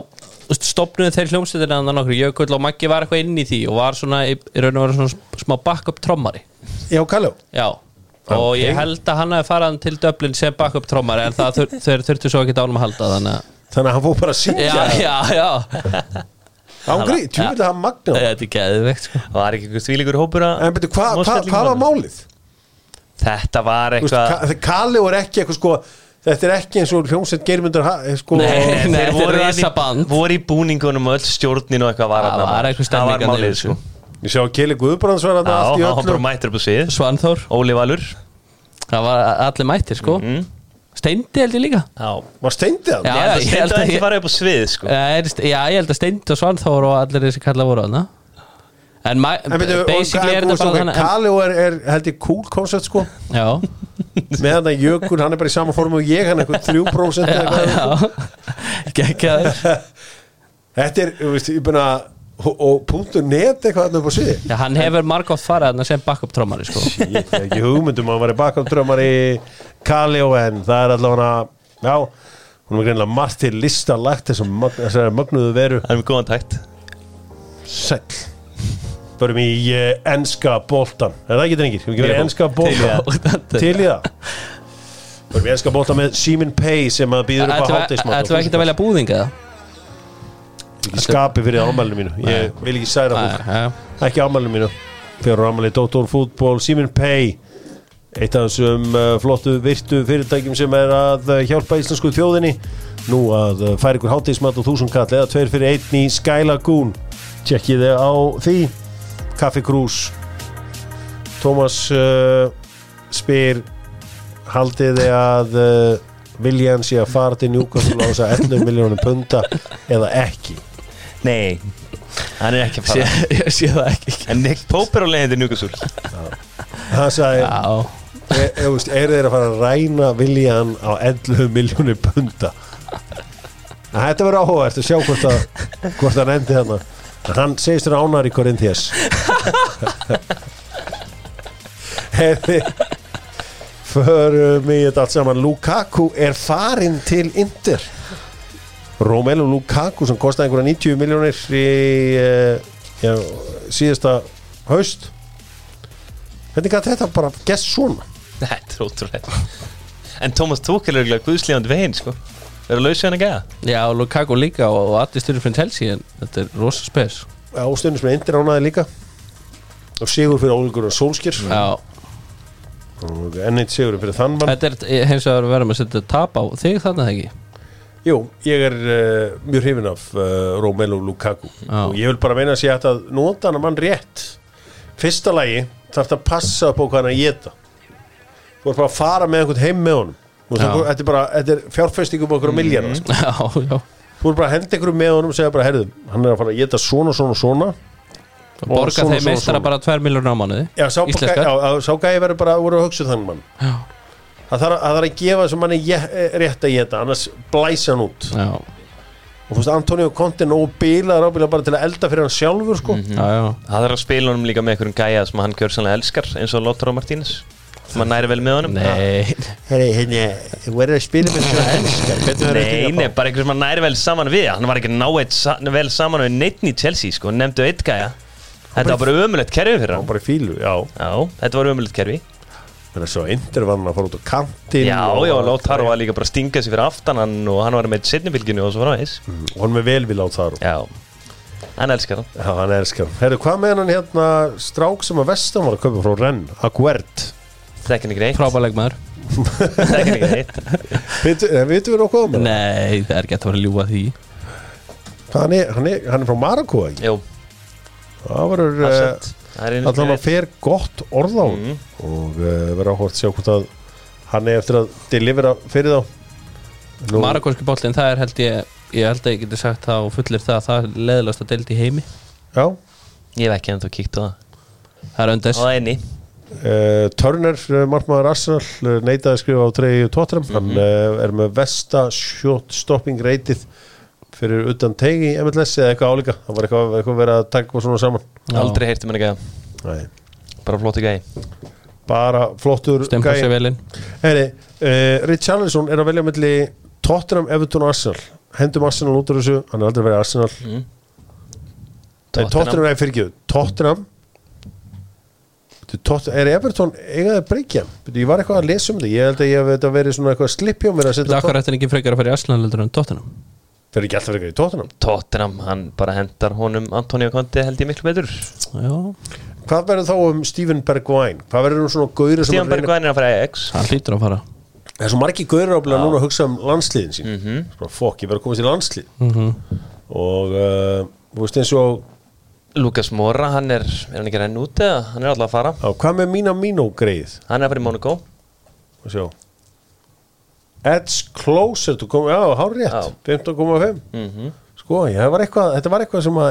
Speaker 2: stopnuðu þeir hljómsveitina þannig nokkur Jökull og Maggi var eitthvað inn í því og var svona í, raun og vera svona smá backup trommari.
Speaker 1: Já Kalló
Speaker 2: Já og
Speaker 1: Ok.
Speaker 2: ég held að hann hafi farað til Dublin sem backup trommari en það þur, þeir þurftu svo ekki dánum að halda þannig að
Speaker 1: þannig að hann fór bara að syngja.
Speaker 2: Já, já, já.
Speaker 1: Ángri, tjúið það magna
Speaker 2: Þetta er geðveikt sko.
Speaker 3: Það var ekki einhver þvílíkur hópur að
Speaker 1: en betur, hvað hva, hva var málið?
Speaker 3: Þetta var eitthvað
Speaker 1: Ka- Kali er ekki eitthvað sko Þetta er ekki eins og hljómsveit geirmyndur sko,
Speaker 2: Nei,
Speaker 3: Þeir
Speaker 2: þetta er
Speaker 3: voru,
Speaker 2: risaband.
Speaker 3: í, voru í búningunum og öll stjórnin og eitthvað var
Speaker 2: Það var eitthvað
Speaker 3: Það var málið
Speaker 2: að
Speaker 3: sko
Speaker 1: Ég sjá Kili Guðbrands var
Speaker 3: Já,
Speaker 1: þarna allt í
Speaker 3: hann var bara
Speaker 1: öllu
Speaker 3: mættur upp á svið
Speaker 2: Svanþór.
Speaker 3: Óli Valur.
Speaker 2: Það var allir mættir sko.
Speaker 3: Mm.
Speaker 2: Steindi held ég líka.
Speaker 3: Já.
Speaker 1: Var steindið hann?
Speaker 2: Já,
Speaker 3: Ég held að
Speaker 2: ég að ég-
Speaker 3: fara upp á svið sko.
Speaker 2: Já, ég er- já, ég held að Steindi og Svanþór og allir þessi kalla voru En ma-
Speaker 1: En
Speaker 2: basically er þetta bara þannig
Speaker 1: Kali er, er held ég cool concept sko.
Speaker 2: Já, <laughs>
Speaker 1: með hann að Jökul, hann er bara í sama formu og ég hann er eitthvað 3% eða eitthvað.
Speaker 2: já. <laughs> Gekkjaður. <laughs>
Speaker 1: Þetta er, þú veist, ég byrja og, og punktur net eitthvað hann upp á sviði
Speaker 2: Já, hann hefur margótt þarna sem backup trómari sko.
Speaker 1: Ég hef ekki hugmyndum að hann var í bakafdrömmar í Kaleo en það er allavega já, hún er greinlega margt til lista lagt þessum mag- þessari mögnuðu veru.
Speaker 3: Það er með góðan tækt
Speaker 1: Sæll. Förum í uh, enska boltan Er það ekki drengir? Við ekki verið
Speaker 3: Jú,
Speaker 1: enska
Speaker 3: til í
Speaker 1: í það. Förum í enska boltan með Simin Pay sem að býður upp á
Speaker 2: Ætlum
Speaker 1: hátismat
Speaker 2: við ekki að velja búðinga það?
Speaker 1: Ekki skapi fyrir ámælinu mínu. Ég vil ekki særa fólk. ekki ámælinu mínu. Fyrir ámæli Dóttor Fútból, Simin Pay eitt af þessum uh, flottu virtu fyrirtækjum sem er að uh, hjálpa íslensku þjóðinni. Nú að uh, færa ykkur hátísmat og þúsund kall eða tveir fyrir einn í Sky Lagoon. Tjekkið þið á því. Kaffi Krús. Tómas uh, spyr haldið þið að uh, viljan sé að fara til Newcastle á þess að 11 miljónum punta eða ekki
Speaker 3: Nei, hann er ekki að
Speaker 2: sé,
Speaker 3: fara
Speaker 2: ég sé það ekki.
Speaker 3: En Nick Pope er á leiðin til Newcastle.
Speaker 1: Það sagði
Speaker 2: Já,
Speaker 1: er, er, veist, er þeir að fara að ræna viljan á 11 miljónir punda? En þetta verður áhugavert að sjá hvort að hvort hann endi þarna. En hann segist þér ánar í Corinthians. <laughs> Hefði förum í þetta allt saman. Lukaku er farin til Inter Romelu Lukaku sem kostaði einhverja 90 miljónir í uh, já, síðasta haust. Hvernig gæti þetta bara gest svona?
Speaker 3: Þetta er ótrúlega En Thomas Tuchel er eiginlega guðslíðandi veginn sko. Er að lausa hann að gæða?
Speaker 2: já Lukaku líka og, og allir styrur fyrir Chelsea en þetta er rosa spes.
Speaker 1: Ástundum sem Inter ánaði líka. Og sigur fyrir Óligur og Solskjör
Speaker 2: Já,
Speaker 1: og enn eitt sigur fyrir þann mann.
Speaker 2: Þetta er hins vegar að vera með að setja tap á þig þarna þegar ekki
Speaker 1: Jú, ég er uh, mjög hrifin af uh, Romelu Lukaku.
Speaker 2: Já.
Speaker 1: og ég vil bara meina að sé að nota hann mann rétt. Fyrsta lagi þarf það að passa upp á hvað hann að geta þú ert bara að fara með einhvern heim með honum. Þetta er bara, þetta er fjárfestingum okkur á miljardar sko. <laughs>
Speaker 2: Já, já.
Speaker 1: Þú ert bara að henda einhverjum með honum og segja bara, herðu, hann er að fara að geta svona, svona, svona.
Speaker 2: Og borga þeim meistara bara 2 miljónur á mánuði
Speaker 1: Já, sá, gæði verður bara voru að hugsa þannig mann.
Speaker 2: Já.
Speaker 1: Það þarf, þarf að gefa þessum manni rétt að geta annars blæsa hann út.
Speaker 2: Já,
Speaker 1: og þú veist, Antonio Conte er nógu bílaður ábíla bara til að elda fyrir hann sjálfur sko.
Speaker 2: já, já.
Speaker 3: Það er að spila honum líka með einhverjum gæja sem hann gjörsanlega elskar eins og Lautaro Martínez sem hann næri vel með honum.
Speaker 2: Nei,
Speaker 1: Herri, hérna, þú verður að spila með svona elskar
Speaker 3: Nei, nei, bara einhver sem hann næri vel saman við. Hann var ekki náið sa vel saman við neittn í Chelsea sko, nefndu eitt gæja. Þetta var bara ömulegt kerfi fyrir hann.
Speaker 1: bara í fílu, já.
Speaker 3: Já, þetta var ömulegt kerfi
Speaker 1: Þannig að svo Inter var hann að fara út á kantin
Speaker 3: Já, já, Lautaro var líka bara að stinga sig fyrir aftan hann og hann var með setnifylginu og svo frá
Speaker 1: Og hann með vel við lát þar
Speaker 3: Já, hann elskar hann.
Speaker 1: Já, hann elskar hann. Herru, hvað með hann hérna strák sem að vestan var að kaupa frá Renn Aguert
Speaker 3: Þekkin ekki neitt.
Speaker 2: Frábæleg maður <laughs>
Speaker 3: Þekkin ekki neitt.
Speaker 1: Vitum við nokkuð um hann?
Speaker 2: Nei, það er ekki að vera ljúa því.
Speaker 1: Hann er, hann er, hann er frá Marokko, ekki?
Speaker 3: Jú,
Speaker 1: Það verður uh,
Speaker 3: er
Speaker 1: allan að fer gott orð á hann
Speaker 3: Mhm.
Speaker 1: og uh, verður áhvert að sjá hvort að hann er eftir að delivera fyrir þá. Nú-
Speaker 2: Marakónski boltinn, það er held ég Ég held að ég geti sagt það og fullir það að það er leðilegast að delta í heimi.
Speaker 1: Já,
Speaker 3: Ég hef ekki ennþá kíkt á það.
Speaker 2: Það er öndes
Speaker 3: Á það einni
Speaker 1: uh, Turner, uh, markmaður Arsenal uh, neitaði að skrifa á treyju Tottenham. Hann uh, er með vesta shot stopping reytið fyrir utan tegi í MLS eða eitthvað álíka. Það var eitthvað, eitthvað verið að taka svona saman.
Speaker 2: Já.
Speaker 3: Aldrei heyrti mér ekki að. Bara flóti gæi.
Speaker 1: Bara flottur
Speaker 2: inn.
Speaker 1: Heyri, uh, Richarlison er að velja melli Tottenham, Everton og Arsenal. Hendum Arsenal út úr þessu, hann er aldrei verið Arsenal.
Speaker 3: Mm.
Speaker 1: Nei, Tottenham. Er fyrirgjöð Tottenham. Er Everton eigaði breykja? Ég var eitthvað að lesa um þetta ég held að ég hef verið svona eitthvað slipp hjá mér að setja
Speaker 2: er akkur eftir ekki frekar að fara í Aslan heldur en Tottenham
Speaker 1: fyrir ekki alltaf fyrir í Tottenham?
Speaker 3: Tottenham, hann bara hendar honum Antonio Conte held ég miklu betur.
Speaker 2: Já,
Speaker 1: hvað verður þá um Steven Bergwijn? Hvað verður um svona gauri sem að reyna-
Speaker 3: Bergvæn er að fara Ajax.
Speaker 2: Hann hlýtur að fara.
Speaker 1: Það er svo margi gaurir ábyggilega núna að hugsa um landsliðin sín. Mm. -hmm. fokk, ég verður að komast í landslið. Og uh, þú veist eins og
Speaker 3: Lukas Mora, hann er, er hann ekki renn út eða? Hann er alltaf að fara.
Speaker 1: Á, hvað með mína mínó greið
Speaker 3: Hann er að fara í Monaco
Speaker 1: og sjá Edge closer to come, já, hár rétt
Speaker 3: Já.
Speaker 1: 15,5
Speaker 3: mm
Speaker 1: sko, ég, var eitthvað, þetta var eitthvað sem að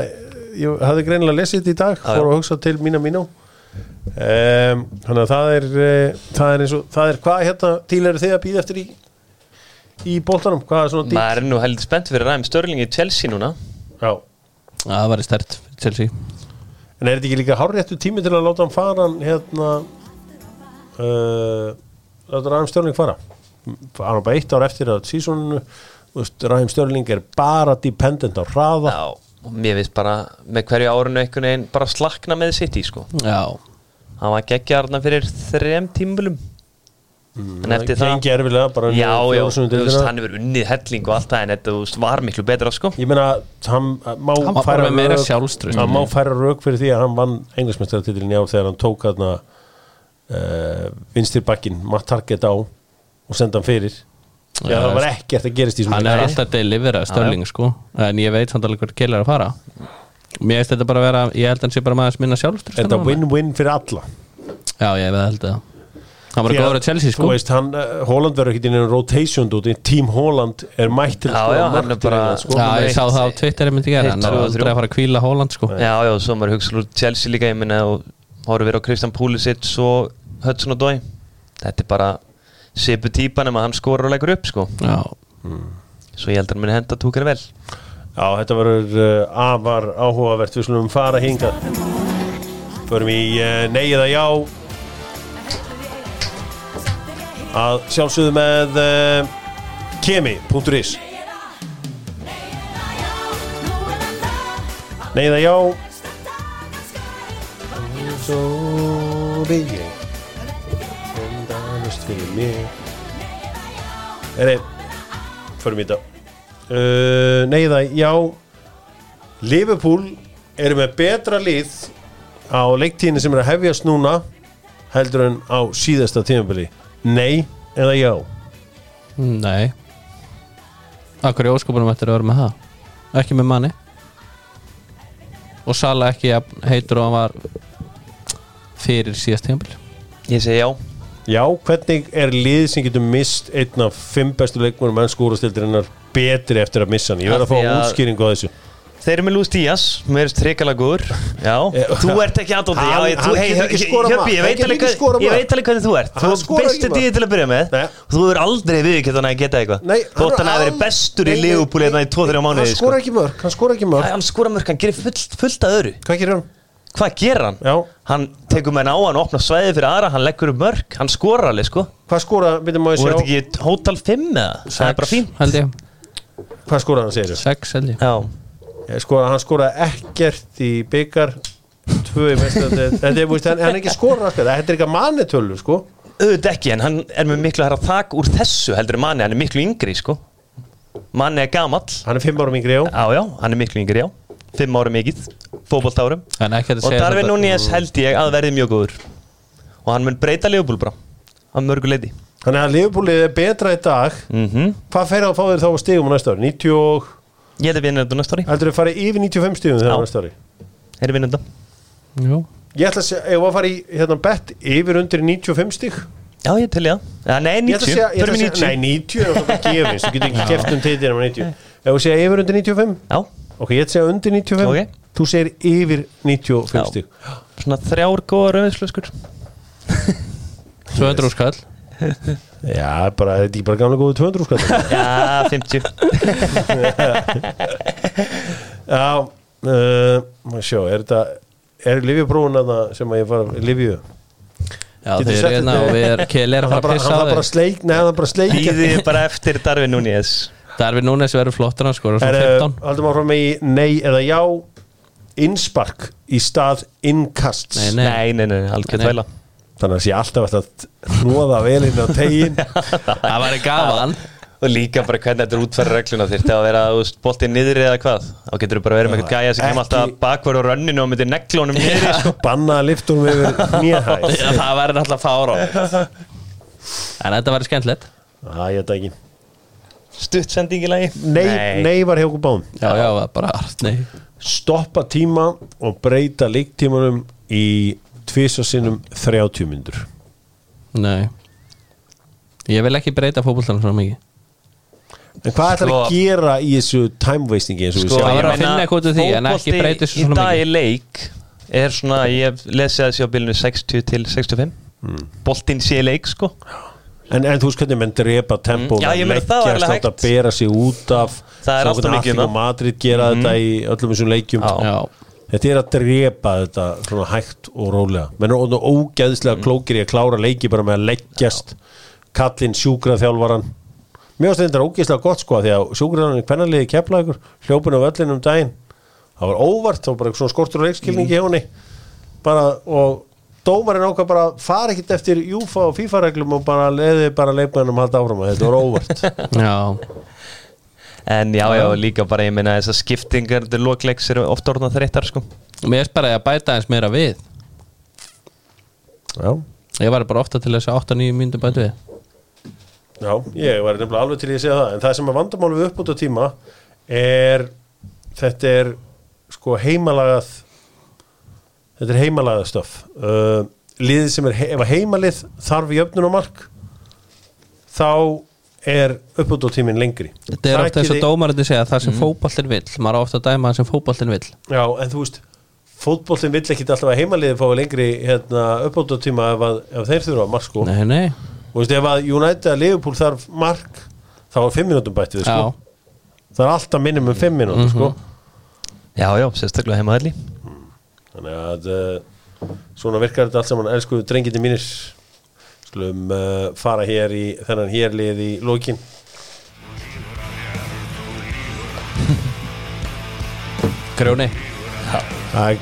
Speaker 1: ég hafði greinilega lesið þetta í dag
Speaker 3: Já,
Speaker 1: fór að hugsa til mína mínó um, þannig að það er uh, það er eins og, það er hvað hérna til eru þið að býða eftir í í boltanum, hvað er svona dýr
Speaker 3: Maður er nú heldur spennt fyrir ræðum Störling í Chelsea núna.
Speaker 1: Já,
Speaker 2: það var í stert Chelsea.
Speaker 1: En er þetta ekki líka hárréttu tími til að láta hann fara hérna uh, láta Ræm Störling fara hann var bara eitt ár eftir að sísoninu Ræm Störling er bara dependent á hraða.
Speaker 3: Já, og mér finnst bara með hverju árinu einhvern veginn bara slakna með City sko.
Speaker 2: Já,
Speaker 3: Hann var geggjarna fyrir þrem tímulum En eftir það
Speaker 1: erfilega
Speaker 3: Já, já, veist, hann hefur unnið helling og allt það en þetta var miklu betra sko.
Speaker 1: Ég meina, hann má
Speaker 2: Hann
Speaker 1: færa
Speaker 2: sjálfstraust.
Speaker 1: Hann má færa rauk fyrir því að hann vann englismestaratitilin í ár þegar hann tók hann uh, vinstir bakkin Matt Target á og senda hann fyrir. Já,
Speaker 2: Já,
Speaker 1: það var ekkert að gerist í svona
Speaker 2: hann er alltaf delivera Störling sko. En ég veit samt alveg hvað Keilar er að fara. Mér veist þetta bara að vera ég held að hann sé bara maður minna sjálfstur
Speaker 1: Þetta win-win fyrir alla.
Speaker 2: Já, ég veit held að hann var
Speaker 1: Því að,
Speaker 2: góður að Chelsea sko.
Speaker 1: veist, hann, uh, Holland verður ekki inn í rotation út Team Holland er mætt til
Speaker 3: Já,
Speaker 1: að
Speaker 3: já, hann er bara-
Speaker 1: sko.
Speaker 2: já, ég sá það á Twitter ég myndi gera hann er aldrei að fara að kvíla Holland sko.
Speaker 3: Já, já, svo maður hugsa úr Chelsea líka ég minna og horfir á Kristján Pulisic og Hudson og Dói Þetta er bara sipu típan en hann skorur og leggur upp sko.
Speaker 2: Já,
Speaker 3: Svo ég held að hann muni henda túkar vel.
Speaker 1: Já, þetta verður uh, afar áhugavert. Við slumum fara hingað. Förum í uh, nei eða já. Að sjálfsögðu með uh, kemi.is Nei eða já. Vil ég Endalust fyrir mig. Eri, förum í þetta. Uh, Nei eða já. Liverpool eru með betra lið á leiktíðinni sem er að hefjast núna heldur en á síðasta tímabili. Nei eða já?
Speaker 2: Nei. Akkur í óskopunum ættir að vera með það? Ekki með manni? Og Sala ekki heitur og hann var Fyrir síðast tímabil
Speaker 3: Ég segi já
Speaker 1: Já, hvernig er lið sem getur mist einn af fimm bestu leikmur menn skúrastildirinnar betri eftir að missa hann? Ég verð að fá
Speaker 3: að-
Speaker 1: útskýringu á þessu.
Speaker 3: Þeir eru með Lús Díaz, mér er strikalega góður. Já, þú ert ekki aðdóndi Hjöppi, ég veit alveg hvernig þú ert. Þú
Speaker 1: ekki mark.
Speaker 3: tíði til að byrja með.
Speaker 1: Nei.
Speaker 3: Þú er aldrei viðkjönd hann að geta eitthvað. Þótt hann
Speaker 1: er
Speaker 3: að verið
Speaker 1: al-
Speaker 3: bestur í Liverpool hérna í 2-3 mánuði
Speaker 1: Hann
Speaker 3: sko.
Speaker 1: skora ekki mörg, hann skora ekki mörg
Speaker 3: Hann skora mörg, hann gerir fullt, að öðru.
Speaker 1: Hvað gerir hann?
Speaker 3: Hvað gerir hann?
Speaker 1: Já,
Speaker 3: Hann tekur menn á, hann opnar svæði fyrir aðra Hann leggur upp mörg, hann skorar alveg sko.
Speaker 1: Hvað skora, byrjum maður
Speaker 3: Þú
Speaker 1: sjá?
Speaker 3: ert ekki hótal 5 eða? Það er bara fín
Speaker 2: held ég.
Speaker 1: Hvað skora hann, segir
Speaker 2: Sex held ég.
Speaker 3: Já,
Speaker 1: skora, Hann skora ekkert í byggar Tvö í mestar Þetta er, búist, hann, hann er ekki skora Þetta er ekki að mannetölu, sko.
Speaker 3: Auðvitað ekki En hann er með miklu herra þak úr þessu heldur en manni Hann er miklu yngri sko. Manni er gamall.
Speaker 1: Hann er fimm árum yngri, já.
Speaker 3: Já, já, hann er miklu yngri, já. Fimm árum mikið, fótbolt árum
Speaker 2: En ekki að
Speaker 3: Og Darvin Núñez held ég að verði mjög góður. Og hann mun breyta Leopold bara Á mörgu leiti
Speaker 1: Þannig að Liverpoolið er betra í dag.
Speaker 3: Mm
Speaker 1: Hvað fer að fá þér þá á stigum á næsta ári? 90 og
Speaker 3: Ég held að vinna þetta næsta ári.
Speaker 1: Heldur þið farið yfir 95 stigum þegar á næsta ári?
Speaker 3: Er vinna þetta.
Speaker 2: Jú.
Speaker 1: Ég ætla að segja, ef að fara í hérna bett yfir undir 95 stig?
Speaker 3: Já, ég til ég ja, Nei,
Speaker 1: Ég ætla
Speaker 3: 90
Speaker 1: að segja, að segja,
Speaker 3: 90
Speaker 1: nei 90 er það gefins, þú getur ekki keft um teitir um 90 Ef þú segja yfir undir 95
Speaker 3: Já,
Speaker 1: Ok, ég ætla að segja undir 95
Speaker 3: Ok.
Speaker 1: Þú segir yfir 95
Speaker 3: Já.
Speaker 1: stig.
Speaker 3: Svona þrjár góða rauðinsflöskur
Speaker 2: 200 <laughs> skall.
Speaker 1: Já, bara, þetta er bara gamla góðu 200 sko
Speaker 3: Já, 50 <laughs>
Speaker 1: Já, uh, maður sjá, er þetta Er Livjuprófun að það sem að ég fara Livju
Speaker 2: Já þeir eru hérna og við erum Keilir að
Speaker 1: Hann
Speaker 2: fara að pissa á
Speaker 1: Nei, hann var bara sleik
Speaker 3: Býðið bara eftir Darvin Núñez
Speaker 2: Darvin Núnes verður flottur hann
Speaker 1: Er,
Speaker 2: 15
Speaker 1: haldum áfram í nei eða já. Innspark í stað innkast
Speaker 2: Nei, nei.
Speaker 3: Nei, nei, Nei. væla
Speaker 1: Þannig að sé alltaf að hróða vel inn á tegin <laughs>
Speaker 2: Það væri gaman.
Speaker 3: Og líka bara hvernig þetta er útfæra regluna. Þyrfti að vera boltið niðri eða hvað? Þá getur þú bara verið með eitthvað gæja sem kemur alltaf bakverð og rönninu og myndir neglunum niðri sko.
Speaker 1: banna liftunum yfir nýjahæð <laughs>
Speaker 2: Já, það verður náttúrulega fára En þetta verður skemmtilegt.
Speaker 1: Það ég þetta ekki
Speaker 3: stutt sending í lagi?
Speaker 1: Nei, nei. var hjá okkur báðum.
Speaker 2: Já, já, bara Nei.
Speaker 1: Stoppa tíma og breyta leiktímanum í tvisa sinnum 30 myndur
Speaker 2: Nei. Ég vil ekki breyta fótboltanum svona mikið.
Speaker 1: En hvað ætlar að
Speaker 3: Sko-
Speaker 1: gera í þessu time wastingi eins og við
Speaker 3: Sko,
Speaker 1: sjáum?
Speaker 2: verður
Speaker 3: ég
Speaker 2: að finna
Speaker 3: meina,
Speaker 2: eitthvað út úr því, en ekki
Speaker 3: fótbolti
Speaker 2: breyta þessu
Speaker 3: í
Speaker 2: svona
Speaker 3: dag í leik er svona, ég hef lesið að sé á bilinu 60 til 65
Speaker 2: Hmm.
Speaker 3: boltinn sé í leik sko
Speaker 1: En, en þú veist hvernig menn drepa tempó
Speaker 3: Mm, já, ég meina, það var alveg
Speaker 1: láta
Speaker 3: hægt.
Speaker 1: bera sig út af
Speaker 3: Það er alltaf mikið það.
Speaker 1: Madrid gera þetta í öllum þessum leikjum.
Speaker 3: Já.
Speaker 2: Já,
Speaker 1: Þetta er að drepa þetta svona hægt og rólega. Menn er orðinu
Speaker 3: Mm.
Speaker 1: klókir í að klára leiki bara með að leggjast kallinn sjúkraþjálfaran. Mér finnst þetta ógeðslega gott sko því að sjúkraþjálfaran er kvennaliði kepla ykkur hljópun á völlin um daginn. Það var óvart, var bara svona skortur og leikskilningi hjá henni. Bara og dómarinn ákvað bara fara ekkit eftir júfa og FIFA reglum og bara leiði bara leikmennum halda áfram að þetta var óvart. <laughs>
Speaker 2: Já.
Speaker 3: En já, já, líka bara ég meina þessar skiptingar til lokleiks eru ofta orðan þreyttar sko.
Speaker 2: Mér er bara að bæta eins meira við.
Speaker 1: Já,
Speaker 2: Ég var bara ofta til þess að 8-9 myndum bæta við.
Speaker 1: Já, ég var nefnilega alveg til í að segja það. En það sem er vandamáli við uppbúta tíma er þetta er sko heimalagað þetta er heimalagað stöf uh, liðið sem er, he ef að heimalið þarf jöfnunumark þá er uppbúta tíminn lengri.
Speaker 2: Þetta er ofta eins og
Speaker 1: Takið þið-
Speaker 2: dómarandi segja það sem fótboltin vill Maður á ofta að dæma það sem fótboltin vill.
Speaker 1: Já, en þú veist fótboltin vill ekki alltaf að heimaliðið fái lengri hérna, uppbúta tíma ef, að, ef þeir þurfa mark sko.
Speaker 2: Nei, nei.
Speaker 1: Og veist, ef að United að Liverpool þarf mark þá er 5 minútum bætt við sko.
Speaker 2: Já,
Speaker 1: það er alltaf minnum um 5 minútur sko.
Speaker 3: já, já, sérstaklega heima allir
Speaker 1: þannig að uh, svona virkar þetta allt saman. Elsku drengiti mínir skulum uh, fara hér í þennan hérlið í lókin
Speaker 2: grjóni.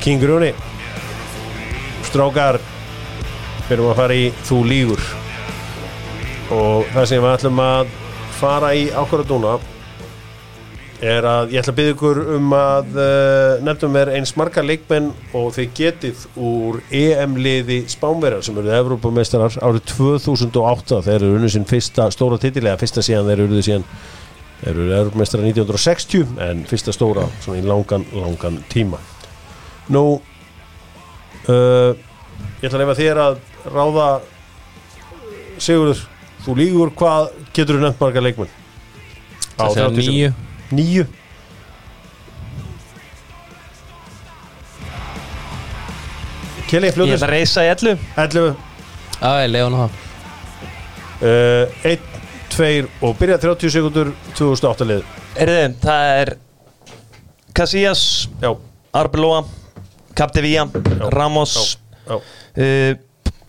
Speaker 1: King Rúni strákar fyrir að fara í þú lígur og það sem við ætlum að fara í ákvörðu núna er að ég ætla að byggja ykkur um að uh, nefnum er eins marga leikmenn og þeir getið úr EM-liði Spánverjar sem eruð Evrópameistarar árið 2008 þeir eru unnu sinn fyrsta stóra titilega fyrsta síðan þeir eruðu síðan þeir eru Evrópameistarar 1960 en fyrsta stóra svona í langan, langan tíma. Nú uh, ég ætla að lefa þér að ráða. Sigurður, þú lígur hvað getur þú nefnt marga leikmenn? Á
Speaker 2: Það segja
Speaker 1: 30 sekúndum.
Speaker 2: Nýju
Speaker 1: Kelly,
Speaker 3: ég
Speaker 1: fljóður
Speaker 3: ætla að reysa í ellu.
Speaker 1: 11
Speaker 2: Já, ég leiði hann. Það
Speaker 1: uh, 1, 2 og byrja 30 sekundur 2008 lið.
Speaker 3: Erðu, það er Casillas,
Speaker 1: Já,
Speaker 3: Arbeloa Capdevia, Ramos
Speaker 1: já,
Speaker 3: uh,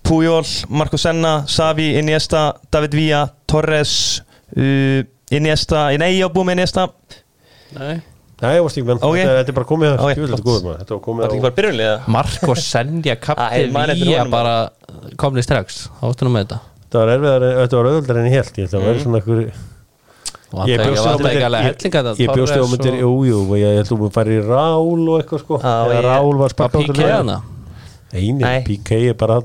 Speaker 3: Puyol, Marco Senna Savi, Iniesta, David Villa Torres uh, Iniesta, nei, ég á búið með Iniesta
Speaker 2: Nei
Speaker 1: Nei, ég varst ekki með
Speaker 3: Ok.
Speaker 1: þetta, þetta er bara komið það
Speaker 3: Ok,
Speaker 1: Ég vil þetta
Speaker 3: flott.
Speaker 1: góður maður Þetta var
Speaker 3: Var
Speaker 1: komið
Speaker 3: þetta ekki bara byrjunlega?
Speaker 2: Marko Senja <laughs>
Speaker 3: Æ,
Speaker 2: kapti
Speaker 3: ég man eftir
Speaker 2: Vía
Speaker 3: honum.
Speaker 2: bara komni strax Áttu nú með þetta
Speaker 1: Þetta var erfiðar, þetta var auðvöldar en ég held að vera svona einhver
Speaker 2: Og
Speaker 1: Ég
Speaker 2: það var ekki þetta
Speaker 1: við á myndir, jú, jú og Ég held að þú færi í Rál og eitthvað sko Rál var
Speaker 2: hana?
Speaker 1: Einu. PK er bara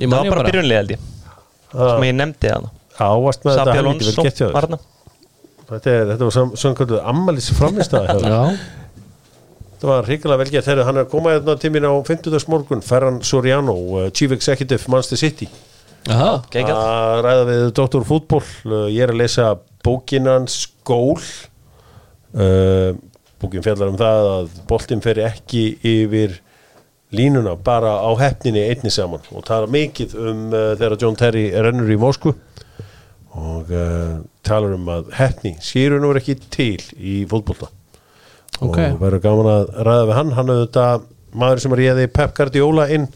Speaker 2: Ég
Speaker 3: Það var bara byrjunlega held ég
Speaker 1: Ah.
Speaker 3: sem ég nefndi það
Speaker 1: Ávast með þetta
Speaker 3: Sabi
Speaker 1: helviti vel
Speaker 3: Alonso
Speaker 1: gett hjá þér
Speaker 3: var.
Speaker 1: Þetta, er, þetta var sam- samkvæmlega ammælis framistæða hjá þér
Speaker 2: Já.
Speaker 1: Þetta var hrikalega vel gett Þegar hann er að koma hérna tímin á 50. morgun Ferran Soriano, uh, Chief Executive Manchester City.
Speaker 3: Geggjað.
Speaker 1: að ræða við Dr. Fútból uh, Ég er að lesa bókinans Gól. Uh, Bókin fjallar um það að boltinn fer ekki yfir línuna bara á hefninni einni saman. Og tala mikið um uh, þegar John Terry rennur í Moskvu og uh, talar um að hefni séru nú ekki til í fótbolta.
Speaker 2: Ok.
Speaker 1: og verður gaman að ræða við hann. Hann er þetta maður sem réði Pep Guardiola inn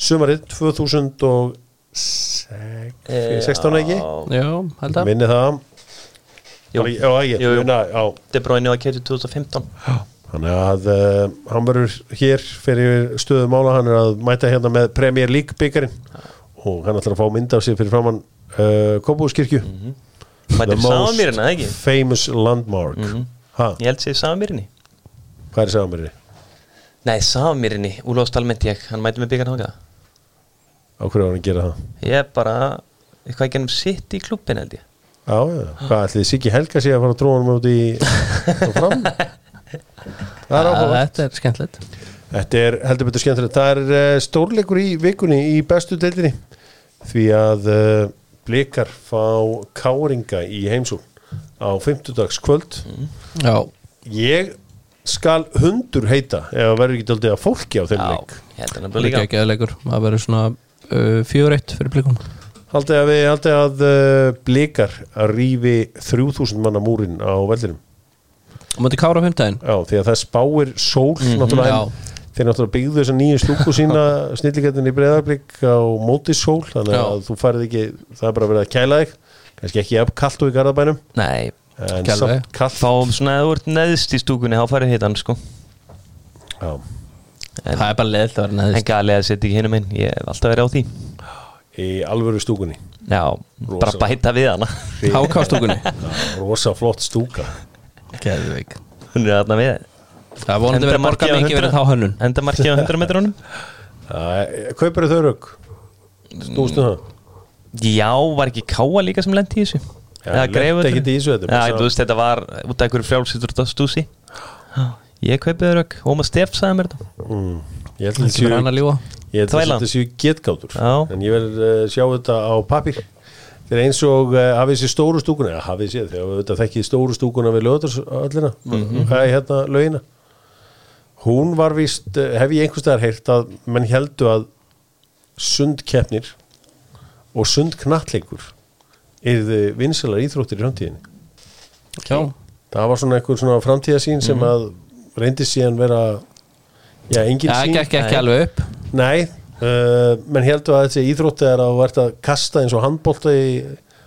Speaker 1: sumarið 2016 ekki?
Speaker 2: Já, held að.
Speaker 1: Minni það.
Speaker 3: Jú. Jú, jú. De Bruyne var keitur 2015
Speaker 1: Þannig að uh, hann verður hér fyrir stöðu mála, hann er að mæta hérna með Premier League byggarinn og hann ætlar að fá mynd af sig fyrir framann uh, Kópúskirkju
Speaker 3: Fæddur í Safamýrinni, eða ekki?
Speaker 1: famous landmark.
Speaker 3: Mhm.
Speaker 1: ha,
Speaker 3: Ég held sér Samamýrinni.
Speaker 1: Hvað er Safamýri?
Speaker 3: Nei, Samamýrinni, Úlfs Dalmenti ég. Hann mæti með byggar hanga
Speaker 1: á hverju var hann að gera það?
Speaker 3: Ég er bara eitthvað ekki ennum sitt í klubbin held ég.
Speaker 1: Já, já, hvað ætli Siggi Helga sé að fara að tróða hann út í fram? <laughs> Það er áhuga
Speaker 2: Þetta er skemmtilegt.
Speaker 1: Þetta er heldur betur skemmtilegt. Það er uh, stórleikur í vikunni í bestu deildinni. Því að uh, blikar fá káringa í heimsún á 50 dags kvöld
Speaker 2: Já,
Speaker 1: Ég skal hundur heita ef það verður ekki daldið að fólki á þeim leik.
Speaker 3: að
Speaker 2: er
Speaker 3: líka.
Speaker 2: ekki að leikur. Það verður svona uh, fjögur eitt fyrir blikum.
Speaker 1: Haldið að við haldið að uh, blikar að rífi 3000 manna múrin á vellinum.
Speaker 2: Og mútið kára á fimmtæðin
Speaker 1: Já, því að það spáir sól náttúrulega
Speaker 2: já.
Speaker 1: En þeir náttúrulega byggðu þessa nýju stúku sína <laughs> snilligettin í breyðarblik á móti sól þannig
Speaker 2: Já.
Speaker 1: að þú farið ekki það er bara verið að kæla þig. Kannski ekki jafn kallt og í garðabænum.
Speaker 3: Nei,
Speaker 1: en samt kallt
Speaker 3: fáum svona að þú ert neðst í stúkunni þá farið hitt hann sko.
Speaker 1: Já.
Speaker 2: Það er bara leðilt að vera neðist
Speaker 3: En galið að setja ekki hinum einn Ég hef alltaf verið á því.
Speaker 1: Í alvöru stúkunni.
Speaker 3: Já, bara
Speaker 1: Rosa.
Speaker 3: bæta við hana.
Speaker 2: Hákástúkunni
Speaker 1: rosa flott stúka.
Speaker 2: Geðveik.
Speaker 3: Hún er þarna við
Speaker 2: Það er vonandi verið að borga mikið fyrir þá hönnun.
Speaker 3: Enda markið á 100 metrunum?
Speaker 1: Kaupir þau rauk stústu það?
Speaker 3: Já, var ekki Káa líka sem lendi í þessu?
Speaker 1: Já,
Speaker 3: Greifur?
Speaker 1: ekkert í þessu, er
Speaker 3: Já, þú veist, þetta var út af einhverju frjálsýtur stúsi Ég kaupið þau rauk Óma Steff sagði mér þetta.
Speaker 1: Mm. ég held að
Speaker 2: Það
Speaker 1: þetta
Speaker 2: að
Speaker 1: séu- ég held að
Speaker 3: Þvæla.
Speaker 1: þetta séu getgátur.
Speaker 3: Já.
Speaker 1: en ég vil uh, sjá þetta á pappir Þeir eru eins og uh, hafið sér stóru stúkuna. Eða hafið sér, þegar við þetta þekkið stóru stúkuna við lögðarsöllina
Speaker 3: Mhm.
Speaker 1: hvað er hérna lögina hún var víst, uh, hef ég einhvers staðar heyrt að menn heldu að sundkeppnir og sundknattleikur yrðu vinsalar íþróttir í framtíðinni.
Speaker 2: Já,
Speaker 1: það var svona einhver svona framtíðasín sem að reyndi síðan vera já, engin
Speaker 2: það
Speaker 1: sín
Speaker 2: gekk ekki alveg upp.
Speaker 1: Nei, uh, menn heldur að þessi íþrótti er að verða að kasta eins og handbólta í,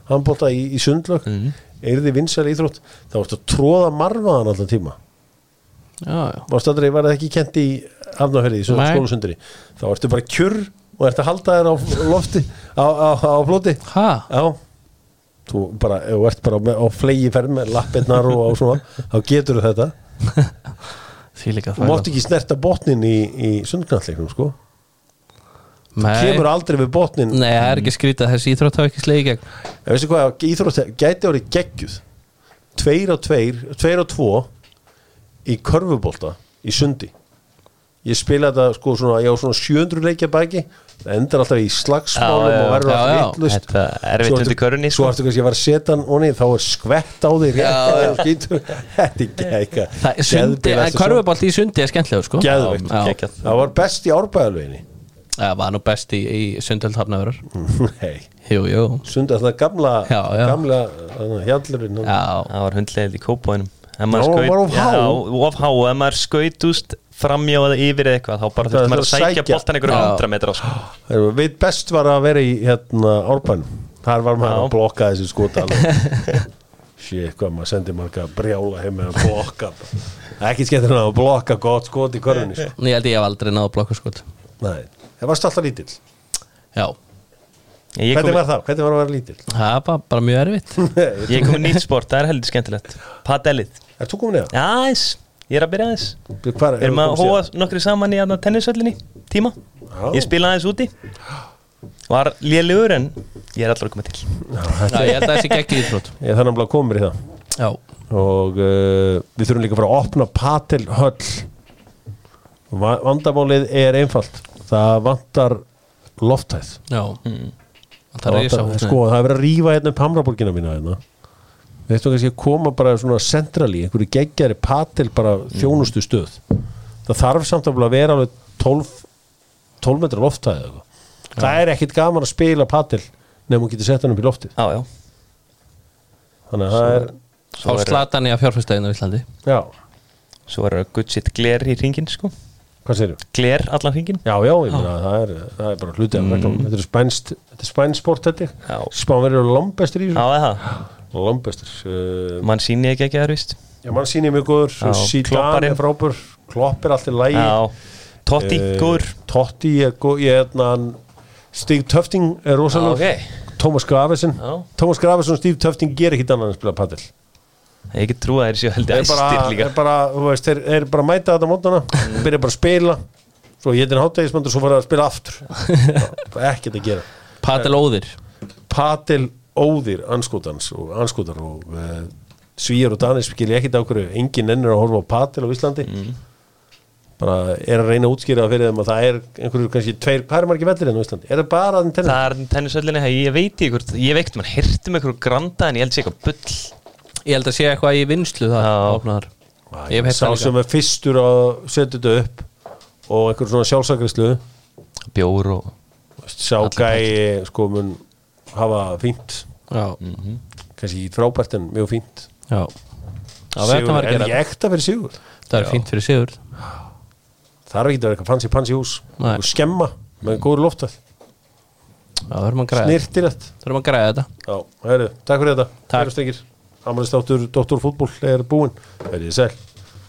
Speaker 1: handbólta í, í sundlög mm. er þið vinsæl íþrótt. Þá varstu að tróða marfaðan alltaf tíma Aldrei, var það ekki kent í afnáferði í skólusundri þá varstu bara kjurr og ert að halda þér á lofti á, á, á flóti? Já. Þú bara, þú ert bara á flegi ferð með lappirnar og á svona þá getur þetta, <laughs> þú mátt ekki snerta botnin í, í sundknalleiknum sko.
Speaker 2: Nei,
Speaker 1: kemur aldrei við botnin
Speaker 2: Nei, það er ekki skrítið að þessi íþrótt hafa ekki slegið í gegn.
Speaker 1: En veistu hvað, íþrótt gæti orðið geggjuð. Tveir á tveir, tveir á tvo Í körfubólta Í sundi. Ég spila þetta sko svona, ég á svona 700 leikja baki Það endar alltaf í slagsmálum
Speaker 3: Já, já,
Speaker 1: og verður alltaf vittlust
Speaker 3: Þetta er erfitt undir körunni
Speaker 1: Svo
Speaker 3: sko.
Speaker 1: ertu kannski að að setja hann onni Þá er skvett á þig <laughs> Þetta er
Speaker 2: sundi, en körfubolt í sundi er skemmtilega sko.
Speaker 3: Geggjað.
Speaker 1: Það var best í árbæðalveginni
Speaker 2: Það var nú best í, í sundöld hafnafurur <laughs>
Speaker 1: Nei,
Speaker 2: Jú, jú.
Speaker 1: Sunda það gamla
Speaker 2: Já, já.
Speaker 1: Gamla hjallurinn
Speaker 2: Já,
Speaker 3: Það var hundlegið í kópóinum
Speaker 1: of há.
Speaker 3: ef maður skautust framjá eða yfir eitthvað þá bara þurfti maður að sækja boltan einhverjum
Speaker 2: Já.
Speaker 3: hundra metra sko.
Speaker 1: Við best var að vera í hérna árbænum. Þar var maður að blokka þessi skot alveg. <laughs> Shit, hvað maður sendi marga að brjála heim með að blokka. Ekki skemmtir að blokka gott skot í körfunni sko.
Speaker 2: ég held ég hef aldrei náðu blokku sko
Speaker 1: Nei, það varst alltaf lítill?
Speaker 2: Já,
Speaker 3: Ég
Speaker 1: Hvernig
Speaker 3: kom,
Speaker 1: var það? Hvernig var að vera lítill?
Speaker 2: það var bara, bara mjög erfitt. <laughs>
Speaker 3: Ég kom í nýtt sport, það er heldur skemmtilegt. Padellið,
Speaker 1: Er þú komin eða?
Speaker 3: já aðeins. Ég er að byrja aðeins.
Speaker 1: Hvar,
Speaker 3: Við erum að hóa nokkri saman í aðna tennisöllinni tíma.
Speaker 1: Já.
Speaker 3: Ég spila aðeins úti. Var lélugur en ég er allar að koma til.
Speaker 2: Já, <laughs> ég held að þessi gekk í íþrótt.
Speaker 1: Ég þannig að blá komur í það.
Speaker 2: Já,
Speaker 1: Og uh, við þurfum líka að fara að opna Patel höll Va Vandamálið er einfalt. Það vantar loftæð
Speaker 2: já Það er
Speaker 1: sko, það er verið að rífa hérna upp Hamraborgina mína hérna. við ættum kannski að koma bara svona centrali, einhverju geggjari patil bara þjónustu stöð. Það þarf samt að vera alveg 12 12 metrar loftæði eða eitthvað. það er ekkit gaman að spila patil nefnum hún getur sett hann upp í loftið.
Speaker 3: Já, já.
Speaker 1: Þannig að það er,
Speaker 2: Fá slatan í að fjárfæstæðinu á Íslandi.
Speaker 1: Já,
Speaker 3: Svo er það gutt sitt gler í ringin sko
Speaker 1: hvað segir
Speaker 3: Gler allan ringin
Speaker 1: Já, já, ég meina, það er, það er bara hluti af reglum. Þetta er spænst, þetta er spænsport þetta
Speaker 3: Já.
Speaker 1: Spánverið eru lambestir í
Speaker 3: Já,
Speaker 1: þessu
Speaker 3: eða?
Speaker 1: Lambestir uh,
Speaker 3: Mann síni ekki ekki aðra víst?
Speaker 1: Já, mann sýnir mjög góður.
Speaker 3: Já, klopparinn.
Speaker 1: er frábær. Klopp er allt í lægi
Speaker 3: Já, Totti,
Speaker 1: Eh,
Speaker 3: góður.
Speaker 1: Totti góð Ég er hérna Stig Töfting er
Speaker 3: Já,
Speaker 1: rosalega
Speaker 3: ok.
Speaker 1: Tómas Grafesson
Speaker 3: Já.
Speaker 1: Tómas Grafesson og Steve Töfting ger ekki en að spila padel
Speaker 3: Ég ekki trú að þeir séu heldur
Speaker 1: þeir
Speaker 3: æstir líka.
Speaker 1: þeir bara, þú veist, þeir, þeir bara mæta þetta mótana byrja bara að spila svo ég er hátægismöndur og svo fara að spila aftur. <laughs> Ekkert að gera.
Speaker 2: Patel Óðir.
Speaker 1: Patil óðir anskotans og anskotar og uh, svíjar og danis skilja ekkit á hverju engin ennur að horfa á Patil á Íslandi. Bara er að reyna að útskýra fyrir þeim að það er einhverju kannski tveir, hvað er margir vellir enn á Íslandi? Er það bara þannig tennis?
Speaker 3: Það er ég eitthvað held eitthvað
Speaker 2: að sé eitthvað í vinslu það
Speaker 3: Já.
Speaker 2: opnaðar.
Speaker 1: Sá
Speaker 2: það
Speaker 1: sem er fyrstur að setja þetta upp og einhver svona sjálfsakrislu.
Speaker 3: Bjór og
Speaker 1: sá gæi sko mun hafa fínt.
Speaker 2: Já,
Speaker 1: kannski frábært en mjög fínt.
Speaker 2: Já. Já, að
Speaker 1: er ekki ekta fyrir sigur?
Speaker 2: Það er fínt fyrir Sigur
Speaker 1: þarf ekki að vera eitthvað fancy pansi hús
Speaker 2: Nei.
Speaker 1: og skemma með góður
Speaker 2: Já, græða.
Speaker 1: Snirtilegt
Speaker 2: Við erum að græða þetta.
Speaker 1: Já, takk fyrir þetta Amalistáttur Dr. Fútból er búinn Verðið sæl